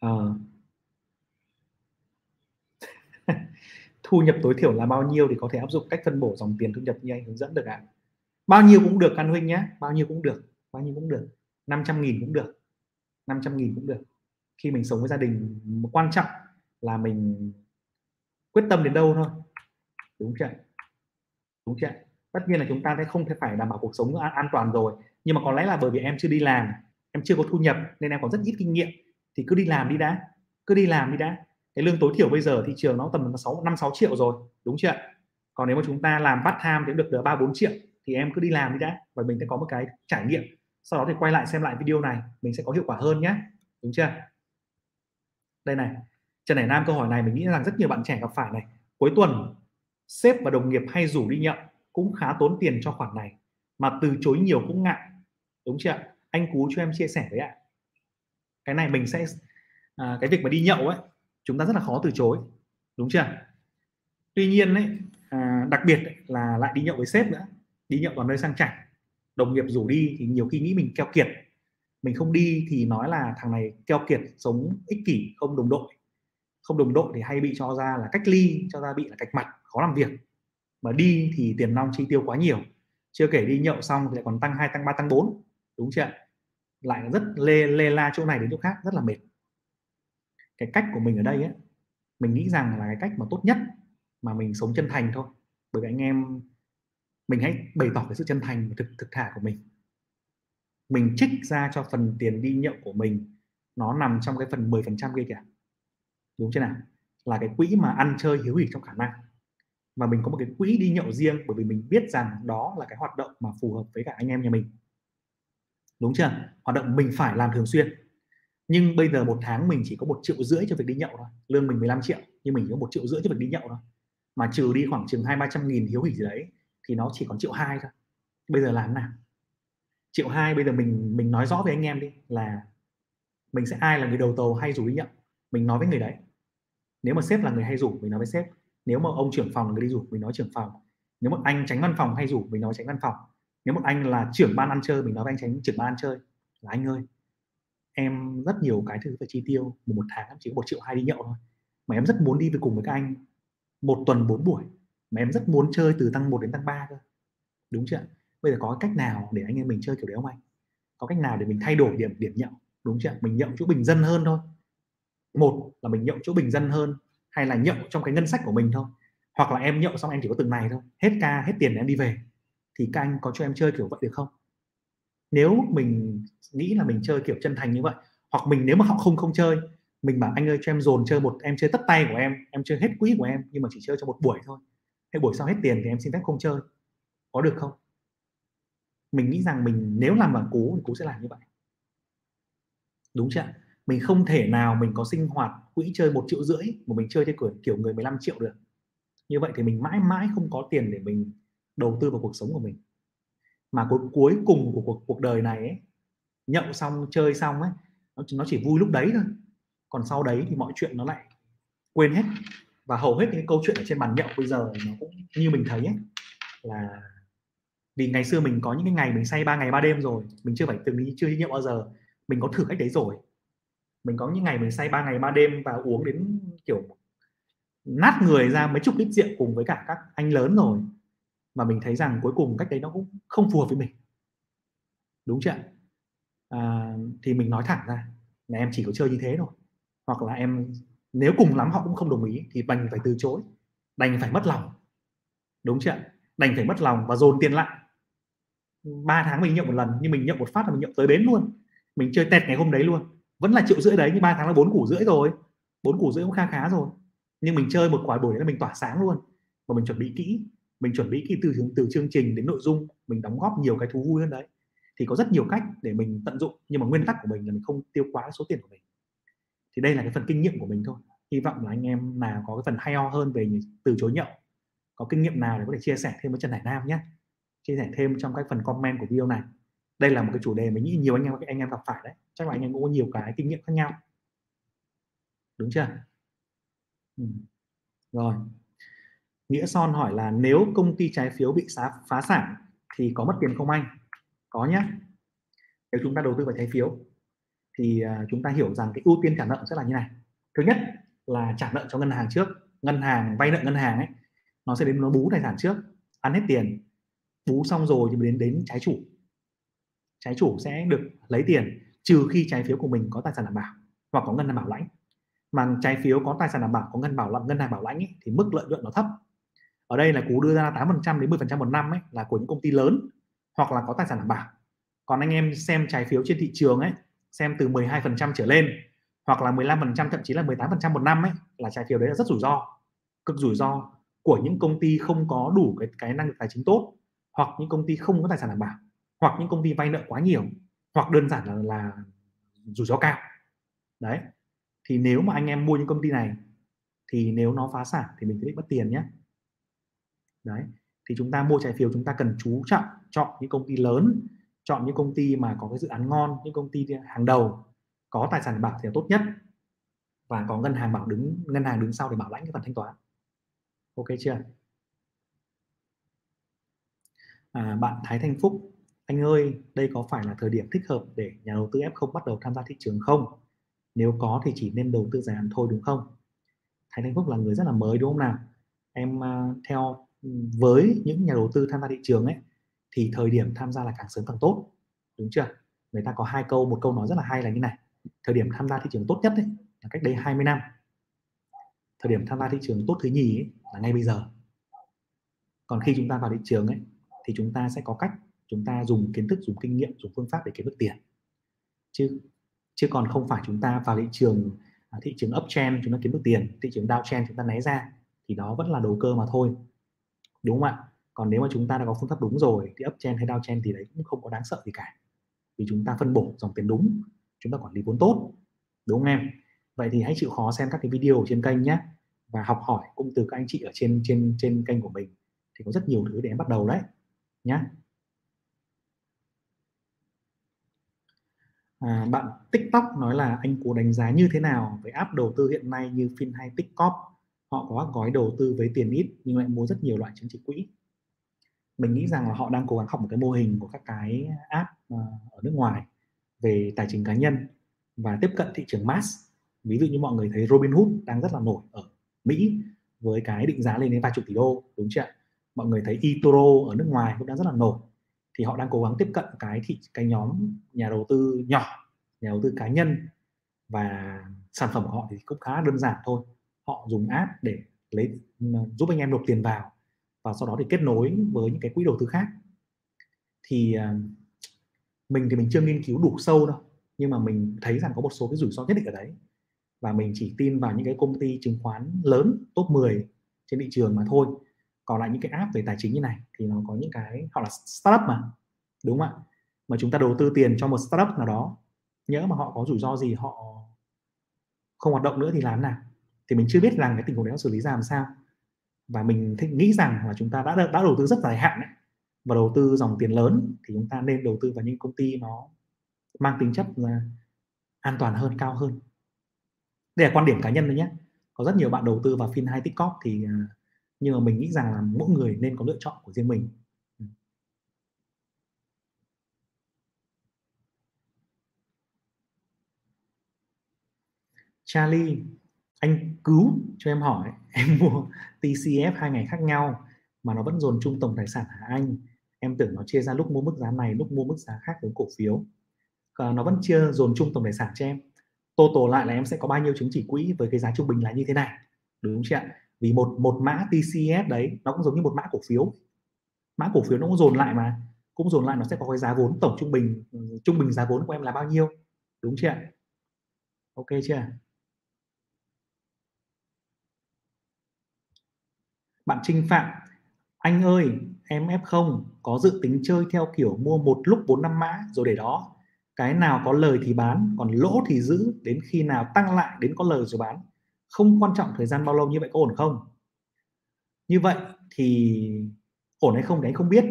À. thu nhập tối thiểu là bao nhiêu thì có thể áp dụng cách phân bổ dòng tiền thu nhập như anh hướng dẫn được ạ? À? bao nhiêu cũng được căn Huynh nhé. Bao nhiêu cũng được bao nhiêu cũng được. 500 nghìn cũng được 500 nghìn cũng được. Khi mình sống với gia đình quan trọng là mình quyết tâm đến đâu thôi đúng chưa đúng chưa tất nhiên là chúng ta sẽ không thể phải đảm bảo cuộc sống an, an toàn rồi. Nhưng mà có lẽ là bởi vì em chưa đi làm em chưa có thu nhập nên em còn rất ít kinh nghiệm thì cứ đi làm đi đã cứ đi làm đi đã. Cái lương tối thiểu bây giờ thị trường nó tầm sáu năm sáu triệu rồi đúng chưa còn nếu mà chúng ta làm part time thì được ba bốn triệu thì em cứ đi làm đi đã và mình sẽ có một cái trải nghiệm. Sau đó thì quay lại xem lại video này mình sẽ có hiệu quả hơn nhé đúng chưa đây này Trần Hải Nam câu hỏi này mình nghĩ rằng rất nhiều bạn trẻ gặp phải này. Cuối tuần sếp và đồng nghiệp hay rủ đi nhậu cũng khá tốn tiền cho khoản này mà từ chối nhiều cũng ngại. Đúng chưa anh cú cho em chia sẻ với ạ. Cái này mình sẽ à, cái việc mà đi nhậu ấy chúng ta rất là khó từ chối. Đúng chưa tuy nhiên ấy à, đặc biệt ấy, là lại đi nhậu với sếp nữa đi nhậu vào nơi sang chảnh. Đồng nghiệp rủ đi thì nhiều khi nghĩ mình keo kiệt. Mình không đi thì nói là thằng này keo kiệt sống ích kỷ không đồng đội. Không đồng đội thì hay bị cho ra là cách ly cho ra bị là cạch mặt khó làm việc. Mà đi thì tiền nong chi tiêu quá nhiều. Chưa kể đi nhậu xong thì lại còn tăng hai tăng ba tăng bốn. Đúng chưa lại rất lê lê la chỗ này đến chỗ khác rất là mệt. Cái cách của mình ở đây ấy, mình nghĩ rằng là cái cách mà tốt nhất mà mình sống chân thành thôi. Bởi vì anh em mình hãy bày tỏ cái sự chân thành và thực thực thà của mình. Mình trích ra cho phần tiền đi nhậu của mình nó nằm trong cái phần 10% kia kìa. Đúng chưa nào? Là cái quỹ mà ăn chơi hiếu hỉ trong khả năng và mình có một cái quỹ đi nhậu riêng, bởi vì mình biết rằng đó là cái hoạt động mà phù hợp với cả anh em nhà mình. Đúng chưa? Hoạt động mình phải làm thường xuyên. Nhưng bây giờ một tháng mình chỉ có một triệu rưỡi cho việc đi nhậu thôi, lương mình 15 triệu, nhưng mình có một triệu rưỡi cho việc đi nhậu thôi. Mà trừ đi khoảng chừng hai ba trăm nghìn hiếu hỉ gì đấy, thì nó chỉ còn triệu hai thôi. Bây giờ làm nào? Triệu hai, bây giờ mình mình nói rõ với anh em đi, là mình sẽ ai là người đầu tàu hay rủ đi nhậu? Mình nói với người đấy. Nếu mà sếp là người hay rủ, mình nói với sếp nếu mà ông trưởng phòng là người đi rủ mình nói trưởng phòng. Nếu một anh tránh văn phòng hay rủ mình nói tránh văn phòng. Nếu một anh là trưởng ban ăn chơi mình nói với anh tránh trưởng ban ăn chơi là anh ơi em rất nhiều cái thứ phải chi tiêu một, một tháng em chỉ có một triệu hai đi nhậu thôi. Mà em rất muốn đi với cùng với các anh một tuần bốn buổi mà em rất muốn chơi từ tăng 1 đến tăng 3 cơ. Đúng chưa bây giờ có cách nào để anh em mình chơi kiểu đấy không anh? Có cách nào để mình thay đổi điểm điểm nhậu? Đúng chưa mình nhậu chỗ bình dân hơn thôi. Một là mình nhậu chỗ bình dân hơn hay là nhậu trong cái ngân sách của mình thôi. Hoặc là em nhậu xong em chỉ có từng này thôi. Hết ca, hết tiền để em đi về. Thì các anh có cho em chơi kiểu vậy được không? Nếu mình nghĩ là mình chơi kiểu chân thành như vậy, hoặc mình nếu mà họ không không chơi, mình bảo anh ơi cho em dồn chơi một, em chơi tất tay của em em chơi hết quỹ của em, nhưng mà chỉ chơi cho một buổi thôi. Hay buổi sau hết tiền thì em xin phép không chơi. Có được không? Mình nghĩ rằng mình nếu làm bằng cú thì cú sẽ làm như vậy. Đúng chưa mình không thể nào mình có sinh hoạt quỹ chơi một triệu rưỡi mà mình chơi theo kiểu, kiểu người 15 triệu được. Như vậy thì mình mãi mãi không có tiền để mình đầu tư vào cuộc sống của mình. Mà cuối cuối cùng của cuộc cuộc đời này ấy, nhậu xong chơi xong ấy nó, nó chỉ vui lúc đấy thôi. Còn sau đấy thì mọi chuyện nó lại quên hết. Và hầu hết những câu chuyện ở trên bàn nhậu bây giờ nó cũng như mình thấy ấy, là vì ngày xưa mình có những cái ngày mình say ba ngày ba đêm rồi mình chưa phải từng đi chưa đi nhậu bao giờ mình có thử cách đấy rồi mình có những ngày mình say ba ngày ba đêm và uống đến kiểu nát người ra mấy chục lít rượu cùng với cả các anh lớn rồi. Mà mình thấy rằng cuối cùng cách đấy nó cũng không phù hợp với mình. Đúng chưa à, thì mình nói thẳng ra là em chỉ có chơi như thế thôi. Hoặc là em nếu cùng lắm họ cũng không đồng ý thì đành phải từ chối đành phải mất lòng. Đúng chưa đành phải mất lòng và dồn tiền lại. Ba tháng mình nhậu một lần nhưng mình nhậu một phát là mình nhậu tới bến luôn. Mình chơi tẹt ngày hôm đấy luôn vẫn là triệu rưỡi đấy, nhưng ba tháng là bốn củ rưỡi rồi. Bốn củ rưỡi cũng kha khá rồi. Nhưng mình chơi một quả buổi là mình tỏa sáng luôn. Và mình chuẩn bị kỹ, mình chuẩn bị kỹ từ từ chương trình đến nội dung, mình đóng góp nhiều cái thú vui hơn đấy. Thì có rất nhiều cách để mình tận dụng, nhưng mà nguyên tắc của mình là mình không tiêu quá số tiền của mình. Thì đây là cái phần kinh nghiệm của mình thôi. Hy vọng là anh em nào có cái phần hay ho hơn về từ chối nhậu, có kinh nghiệm nào để có thể chia sẻ thêm với Trần Hải Nam nhé. Chia sẻ thêm trong các phần comment của video này. Đây là một cái chủ đề mình nghĩ nhiều anh em anh em gặp phải đấy chắc là anh em cũng có nhiều cái kinh nghiệm khác nhau. Đúng chưa? Ừ. rồi. Nghĩa son hỏi là nếu công ty trái phiếu bị phá, phá sản thì có mất tiền không anh? Có nhé nếu chúng ta đầu tư vào trái phiếu thì à, chúng ta hiểu rằng cái ưu tiên trả nợ sẽ là như này. Thứ nhất là trả nợ cho ngân hàng trước. Ngân hàng vay nợ ngân hàng ấy nó sẽ đến nó bú tài sản trước ăn hết tiền. Bú xong rồi thì đến đến trái chủ. Trái chủ sẽ được lấy tiền trừ khi trái phiếu của mình có tài sản đảm bảo hoặc có ngân hàng bảo lãnh. Mà trái phiếu có tài sản đảm bảo có ngân bảo lãnh, ngân hàng bảo lãnh ấy, thì mức lợi nhuận nó thấp. Ở đây là cú đưa ra 8% đến 10% một năm ấy là của những công ty lớn hoặc là có tài sản đảm bảo. Còn anh em xem trái phiếu trên thị trường ấy xem từ 12% trở lên hoặc là 15% thậm chí là 18% một năm ấy là trái phiếu đấy là rất rủi ro cực rủi ro của những công ty không có đủ cái cái năng lực tài chính tốt hoặc những công ty không có tài sản đảm bảo hoặc những công ty vay nợ quá nhiều hoặc đơn giản là, là rủi ro cao. Đấy thì nếu mà anh em mua những công ty này thì nếu nó phá sản thì mình sẽ bị mất tiền nhé. Đấy thì chúng ta mua trái phiếu chúng ta cần chú trọng chọn những công ty lớn chọn những công ty mà có cái dự án ngon những công ty hàng đầu có tài sản bảo thì là tốt nhất và có ngân hàng bảo đứng ngân hàng đứng sau để bảo lãnh cái phần thanh toán. Ok chưa? À, bạn Thái Thanh Phúc anh ơi đây có phải là thời điểm thích hợp để nhà đầu tư F0 bắt đầu tham gia thị trường không? Nếu có thì chỉ nên đầu tư dài hạn thôi đúng không? Thái Thanh Phúc là người rất là mới đúng không nào? Em uh, theo với những nhà đầu tư tham gia thị trường ấy thì thời điểm tham gia là càng sớm càng tốt. Đúng chưa? Người ta có hai câu một câu nói rất là hay là như này. Thời điểm tham gia thị trường tốt nhất ấy, là cách đây 20 năm. Thời điểm tham gia thị trường tốt thứ nhì ấy, là ngay bây giờ. Còn khi chúng ta vào thị trường ấy thì chúng ta sẽ có cách chúng ta dùng kiến thức, dùng kinh nghiệm, dùng phương pháp để kiếm được tiền. Chứ chứ còn không phải chúng ta vào thị trường à, thị trường uptrend chúng ta kiếm được tiền, thị trường downtrend chúng ta né ra, thì đó vẫn là đầu cơ mà thôi. Đúng không ạ? Còn nếu mà chúng ta đã có phương pháp đúng rồi, thì uptrend hay downtrend thì đấy cũng không có đáng sợ gì cả. Vì chúng ta phân bổ dòng tiền đúng, chúng ta quản lý vốn tốt. Đúng không em? Vậy thì hãy chịu khó xem các cái video trên kênh nhé và học hỏi cũng từ các anh chị ở trên trên trên kênh của mình. Thì có rất nhiều thứ để em bắt đầu đấy nhé à, bạn tiktok nói là anh cố đánh giá như thế nào về app đầu tư hiện nay như fin hay tiktok? Họ có các gói đầu tư với tiền ít nhưng lại mua rất nhiều loại chứng chỉ quỹ. Mình nghĩ rằng là họ đang cố gắng học một cái mô hình của các cái app ờ, ở nước ngoài về tài chính cá nhân và tiếp cận thị trường mass. Ví dụ như mọi người thấy Robinhood đang rất là nổi ở Mỹ với cái định giá lên đến vài chục tỷ đô đúng chưa mọi người thấy eToro ở nước ngoài cũng đang rất là nổi thì họ đang cố gắng tiếp cận cái thị, cái nhóm nhà đầu tư nhỏ, nhà đầu tư cá nhân và sản phẩm của họ thì cũng khá đơn giản thôi. Họ dùng app để lấy ừ, giúp anh em nộp tiền vào và sau đó thì kết nối với những cái quỹ đầu tư khác. Thì ờ, mình thì mình chưa nghiên cứu đủ sâu đâu, nhưng mà mình thấy rằng có một số cái rủi ro nhất định ở đấy. Và mình chỉ tin vào những cái công ty chứng khoán lớn, top 10 trên thị trường mà thôi còn lại những cái app về tài chính như này thì nó có những cái họ là startup mà đúng không ạ? Mà chúng ta đầu tư tiền cho một startup nào đó nhớ mà họ có rủi ro gì họ không hoạt động nữa thì làm nào? Thì mình chưa biết rằng cái tình huống đấy nó xử lý ra làm sao. Và mình nghĩ rằng là chúng ta đã đã đầu tư rất dài hạn ấy, và đầu tư dòng tiền lớn thì chúng ta nên đầu tư vào những công ty nó mang tính chất là an toàn hơn cao hơn. Đây là quan điểm cá nhân thôi nhé. Có rất nhiều bạn đầu tư vào fin hay tiktok thì à, nhưng mà mình nghĩ rằng là mỗi người nên có lựa chọn của riêng mình. Ừ. Charlie anh cứu cho em hỏi. Em mua TCF hai ngày khác nhau mà nó vẫn dồn chung tổng tài sản hả anh? Em tưởng nó chia ra lúc mua mức giá này lúc mua mức giá khác với cổ phiếu. À, nó vẫn chưa dồn chung tổng tài sản cho em. Total lại là em sẽ có bao nhiêu chứng chỉ quỹ với cái giá trung bình là như thế này. Đúng không chị ạ? Vì một một mã TCS đấy, nó cũng giống như một mã cổ phiếu. Mã cổ phiếu nó cũng dồn lại mà, cũng dồn lại nó sẽ có cái giá vốn tổng trung bình ừ, trung bình giá vốn của em là bao nhiêu? Đúng chưa ok chưa bạn Trinh Phạm, anh ơi, em F0 có dự tính chơi theo kiểu mua một lúc 4 năm mã rồi để đó. Cái nào có lời thì bán, còn lỗ thì giữ, đến khi nào tăng lại đến có lời rồi bán không quan trọng thời gian bao lâu như vậy có ổn không? Như vậy thì ổn hay không đấy không biết.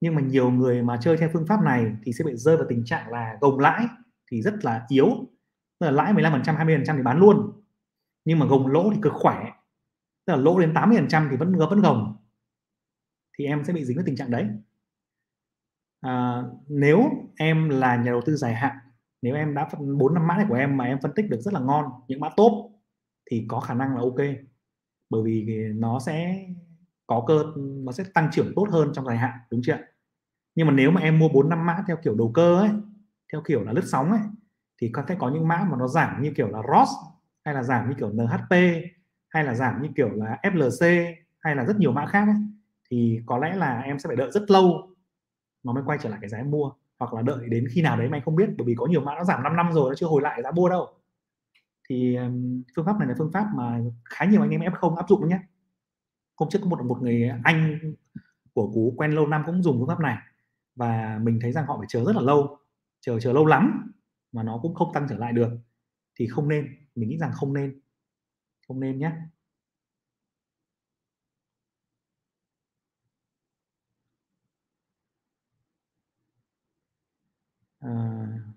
Nhưng mà nhiều người mà chơi theo phương pháp này thì sẽ bị rơi vào tình trạng là gồng lãi thì rất là yếu. Là lãi 15% 20% thì bán luôn. Nhưng mà gồng lỗ thì cực khỏe. Tức là lỗ đến 80% thì vẫn vẫn gồng. Thì em sẽ bị dính vào tình trạng đấy. À, nếu em là nhà đầu tư dài hạn nếu em đã bốn năm mã này của em mà em phân tích được rất là ngon những mã tốt thì có khả năng là ok. Bởi vì nó sẽ có cơ nó sẽ tăng trưởng tốt hơn trong dài hạn đúng chưa nhưng mà nếu mà em mua bốn năm mã theo kiểu đầu cơ ấy theo kiểu là lướt sóng ấy thì có thể có những mã mà nó giảm như kiểu là ROS hay là giảm như kiểu NHP hay là giảm như kiểu là FLC hay là rất nhiều mã khác ấy, thì có lẽ là em sẽ phải đợi rất lâu nó mới quay trở lại cái giá em mua. Hoặc là đợi đến khi nào đấy mà anh không biết bởi vì có nhiều mã nó giảm 5 năm rồi nó chưa hồi lại giá mua đâu thì phương pháp này là phương pháp mà khá nhiều anh em F0 áp dụng nhé. Hôm trước có một một người anh của cú quen lâu năm cũng dùng phương pháp này. Và mình thấy rằng họ phải chờ rất là lâu chờ chờ lâu lắm mà nó cũng không tăng trở lại được. Thì không nên mình nghĩ rằng không nên. Không nên nhé. À,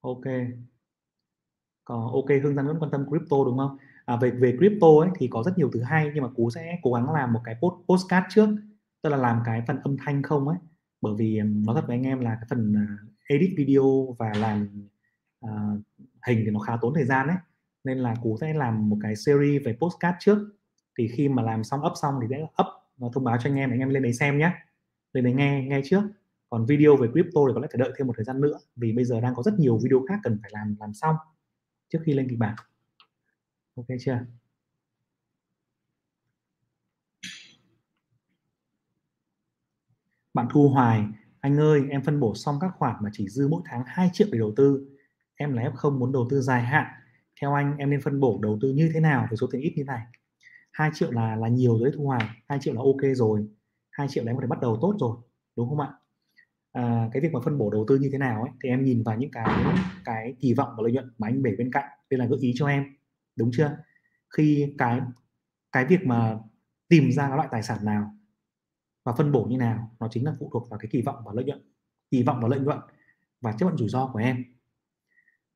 ok còn ok hương giang vẫn quan tâm crypto đúng không? À, về về crypto ấy thì có rất nhiều thứ hay nhưng mà cú sẽ cố gắng làm một cái post postcard trước tức là làm cái phần âm thanh không ấy. Bởi vì nói thật với anh em là cái phần à, edit video và làm uh, hình thì nó khá tốn thời gian đấy nên là cú sẽ làm một cái series về postcard trước. Thì khi mà làm xong up xong thì sẽ up và thông báo cho anh em anh em lên đấy xem nhé lên đấy nghe nghe trước. Còn video về crypto thì có lẽ phải đợi thêm một thời gian nữa vì bây giờ đang có rất nhiều video khác cần phải làm làm xong trước khi lên kịch bản. Ok chưa? Bạn thu hoài, anh ơi, em phân bổ xong các khoản mà chỉ dư mỗi tháng 2 triệu để đầu tư. Em là F0 muốn đầu tư dài hạn. Theo anh, em nên phân bổ đầu tư như thế nào? Với số tiền ít như này. 2 triệu là là nhiều rồi thu hoài. 2 triệu là ok rồi. 2 triệu là em có thể bắt đầu tốt rồi, đúng không ạ? À, cái việc mà phân bổ đầu tư như thế nào ấy thì em nhìn vào những cái cái kỳ vọng và lợi nhuận mà anh để bên cạnh đây là gợi ý cho em đúng chưa? Khi cái cái việc mà tìm ra loại tài sản nào và phân bổ như nào nó chính là phụ thuộc vào cái kỳ vọng và lợi nhuận kỳ vọng và lợi nhuận và chấp nhận rủi ro của em.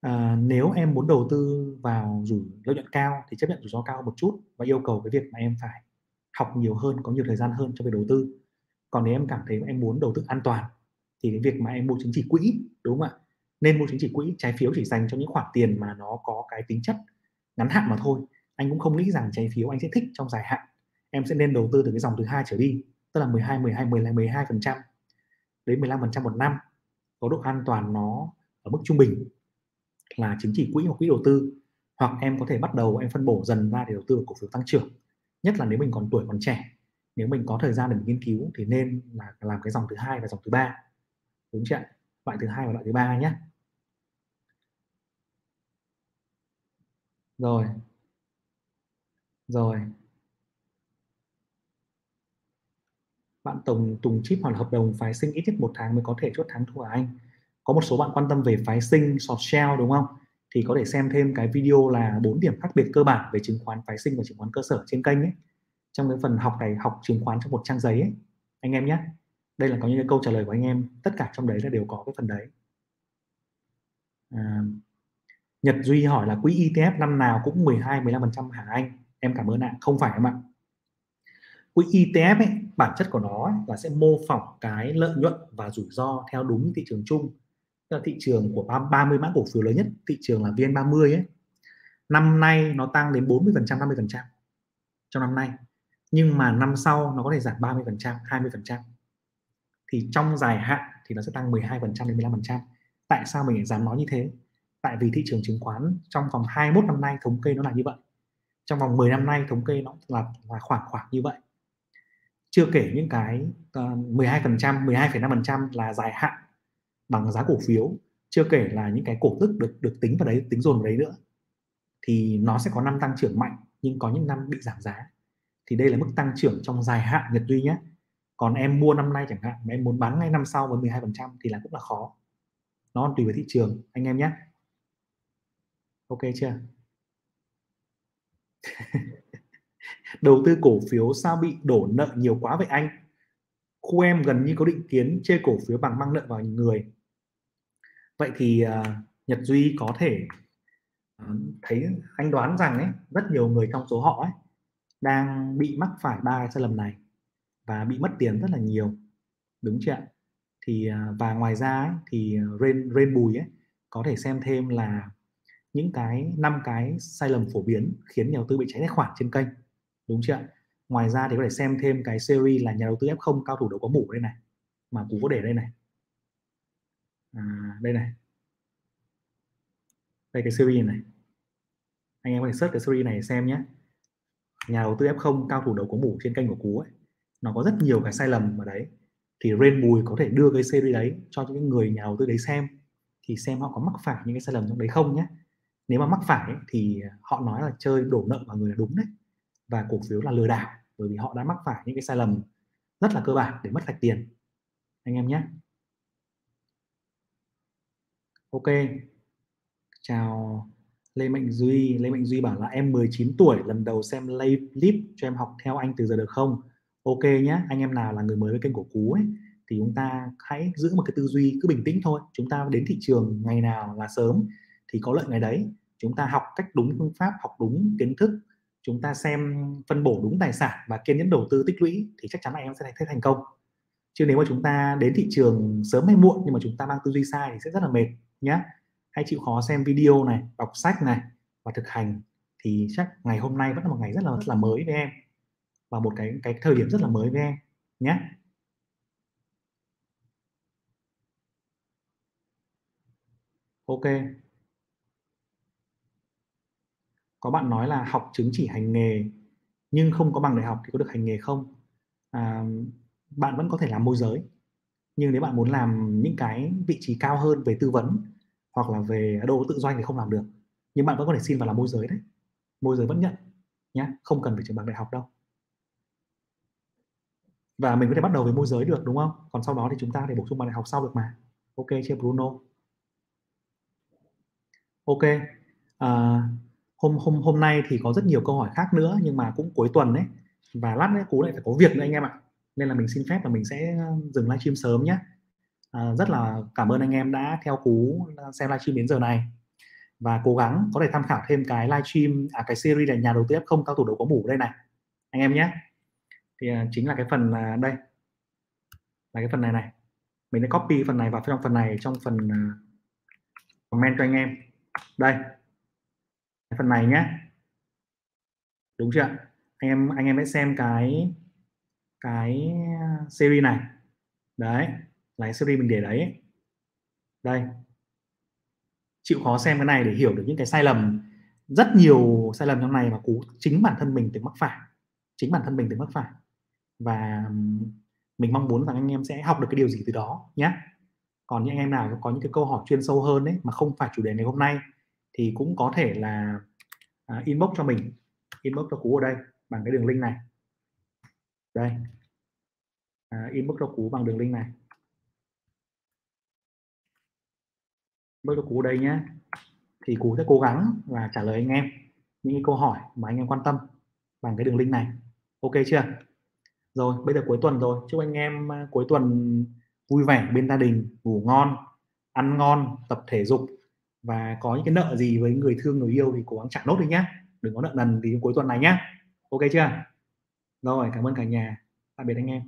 À, nếu em muốn đầu tư vào rủi lợi nhuận cao thì chấp nhận rủi ro cao một chút và yêu cầu cái việc mà em phải học nhiều hơn có nhiều thời gian hơn cho việc đầu tư. Còn nếu em cảm thấy em muốn đầu tư an toàn thì cái việc mà em mua chứng chỉ quỹ, đúng không ạ? Nên mua chứng chỉ quỹ, trái phiếu chỉ dành cho những khoản tiền mà nó có cái tính chất ngắn hạn mà thôi. Anh cũng không nghĩ rằng trái phiếu anh sẽ thích trong dài hạn. Em sẽ nên đầu tư từ cái dòng thứ hai trở đi, tức là 12 12 12 12 phần trăm. Đến 15 phần trăm một năm có độ an toàn nó ở mức trung bình là chứng chỉ quỹ hoặc quỹ đầu tư. Hoặc em có thể bắt đầu em phân bổ dần ra để đầu tư vào cổ phiếu tăng trưởng, nhất là nếu mình còn tuổi còn trẻ. Nếu mình có thời gian để mình nghiên cứu thì nên là làm cái dòng thứ hai và dòng thứ ba đúng chưa loại thứ hai và loại thứ ba nhé. Rồi. Rồi. Bạn Tùng Tùng chip hoặc hợp đồng phái sinh ít nhất một tháng mới có thể chốt thắng thua à anh? Có một số bạn quan tâm về phái sinh short sell đúng không? Thì có thể xem thêm cái video là bốn điểm khác biệt cơ bản về chứng khoán phái sinh và chứng khoán cơ sở trên kênh ấy. Trong cái phần học này, học chứng khoán trong một trang giấy ấy. Anh em nhé đây là có những cái câu trả lời của anh em. Tất cả trong đấy là đều có cái phần đấy. À, Nhật Duy hỏi là quỹ ETF năm nào cũng 12 15% hả anh? Em cảm ơn ạ. Không phải em ạ. Quỹ ETF ấy bản chất của nó ấy, là sẽ mô phỏng cái lợi nhuận và rủi ro theo đúng thị trường chung. Tức là thị trường của 30 mã cổ phiếu lớn nhất thị trường là VN30 ấy năm nay nó tăng đến 40 phần trăm 50 phần trăm trong năm nay. Nhưng mà năm sau nó có thể giảm 30 phần trăm 20 phần trăm thì trong dài hạn thì nó sẽ tăng 12% đến 15% tại sao mình dám nói như thế? Tại vì thị trường chứng khoán trong vòng 21 năm nay thống kê nó là như vậy. Trong vòng 10 năm nay thống kê nó là là khoảng khoảng như vậy. Chưa kể những cái uh, 12% 12,5% là dài hạn bằng giá cổ phiếu. Chưa kể là những cái cổ tức được được tính vào đấy tính dồn vào đấy nữa. Thì nó sẽ có năm tăng trưởng mạnh nhưng có những năm bị giảm giá. Thì đây là mức tăng trưởng trong dài hạn nhật duy nhé còn em mua năm nay chẳng hạn mà em muốn bán ngay năm sau với 12 phần trăm thì là cũng là khó. Nó tùy vào thị trường anh em nhé. Ok chưa? Đầu tư cổ phiếu sao bị đổ nợ nhiều quá vậy anh? Khu em gần như có định kiến chê cổ phiếu bằng mang nợ vào người. Vậy thì uh, Nhật Duy có thể uh, thấy anh đoán rằng ấy rất nhiều người trong số họ ấy đang bị mắc phải ba sai lầm này và bị mất tiền rất là nhiều. Đúng chưa ạ? Thì à, và ngoài ra ấy, thì à, Rain Rain Bùi ấy có thể xem thêm là những cái năm cái sai lầm phổ biến khiến nhà đầu tư bị cháy tài khoản trên kênh. Đúng chưa ạ? Ngoài ra thì có thể xem thêm cái series là nhà đầu tư F0 cao thủ đầu có mủ đây này mà cú có để đây này. À, đây này. Đây cái series này. Anh em có thể search cái series này xem nhé. Nhà đầu tư F0 cao thủ đầu có mủ trên kênh của cú ấy nó có rất nhiều cái sai lầm ở đấy. Thì Rain Bùi có thể đưa cái series đấy cho những người nhà đầu tư đấy xem. Thì xem họ có mắc phải những cái sai lầm trong đấy không nhé. Nếu mà mắc phải thì họ nói là chơi đổ nợ vào người là đúng đấy. Và cổ phiếu là lừa đảo, bởi vì họ đã mắc phải những cái sai lầm rất là cơ bản để mất sạch tiền. Anh em nhé. Ok. Chào Lê Mạnh Duy. Lê Mạnh Duy bảo là em 19 tuổi, lần đầu xem live clip cho em học theo anh từ giờ được không? Ok nhé anh em nào là người mới với kênh của Cú ấy, thì chúng ta hãy giữ một cái tư duy cứ bình tĩnh thôi. Chúng ta đến thị trường ngày nào là sớm thì có lợi ngày đấy. Chúng ta học cách đúng phương pháp, học đúng kiến thức, chúng ta xem phân bổ đúng tài sản và kiên nhẫn đầu tư tích lũy thì chắc chắn là em sẽ thấy thành công. Chứ nếu mà chúng ta đến thị trường sớm hay muộn nhưng mà chúng ta mang tư duy sai thì sẽ rất là mệt nhé hãy chịu khó xem video này, đọc sách này và thực hành thì chắc ngày hôm nay vẫn là một ngày rất là rất là mới với em và một cái cái thời điểm rất là mới với em nhé. Ok. Có bạn nói là học chứng chỉ hành nghề nhưng không có bằng đại học thì có được hành nghề không? À, bạn vẫn có thể làm môi giới nhưng nếu bạn muốn làm những cái vị trí cao hơn về tư vấn hoặc là về đồ tự doanh thì không làm được nhưng bạn vẫn có thể xin vào làm môi giới đấy. Môi giới vẫn nhận nhé không cần phải trường bằng đại học đâu và mình có thể bắt đầu với môi giới được đúng không? Còn sau đó thì chúng ta để bổ sung bằng đại học sau được mà. Ok chưa Bruno. Ok à, hôm hôm hôm nay thì có rất nhiều câu hỏi khác nữa nhưng mà cũng cuối tuần đấy và lát nữa cú lại phải có việc nữa anh em ạ. Nên là mình xin phép là mình sẽ ờ, dừng livestream sớm nhé à, rất là cảm ơn anh em đã theo cú ờ, xem livestream đến giờ này. Và cố gắng có thể tham khảo thêm cái livestream à cái series là nhà đầu tư F0 cao thủ đầu có mủ đây này. Anh em nhé thì à, chính là cái phần đây. Là cái phần này này. Mình đã copy phần này vào trong phần này, trong phần à, comment cho anh em. Đây. Cái phần này nhé đúng chưa anh em anh em hãy xem cái cái series này. Đấy, là cái series mình để đấy. Đây. Chịu khó xem cái này để hiểu được những cái sai lầm. Rất nhiều sai lầm trong này mà cú chính bản thân mình từng mắc phải. Chính bản thân mình từng mắc phải và mình mong muốn rằng anh em sẽ học được cái điều gì từ đó nhé còn những anh em nào có những cái câu hỏi chuyên sâu hơn đấy mà không phải chủ đề ngày hôm nay thì cũng có thể là uh, inbox cho mình inbox cho cú ở đây bằng cái đường link này. Đây. Uh, inbox cho cú bằng đường link này. Inbox cho cú ở đây nhé thì cú sẽ cố gắng và trả lời anh em những cái câu hỏi mà anh em quan tâm bằng cái đường link này. Ok chưa? Rồi, bây giờ cuối tuần rồi. Chúc anh em à, cuối tuần vui vẻ bên gia đình, ngủ ngon, ăn ngon, tập thể dục và có những cái nợ gì với người thương, người yêu thì cố gắng trả nốt đi nhé đừng có nợ nần thì cuối tuần này nhé ok chưa? Rồi, cảm ơn cả nhà. Tạm biệt anh em.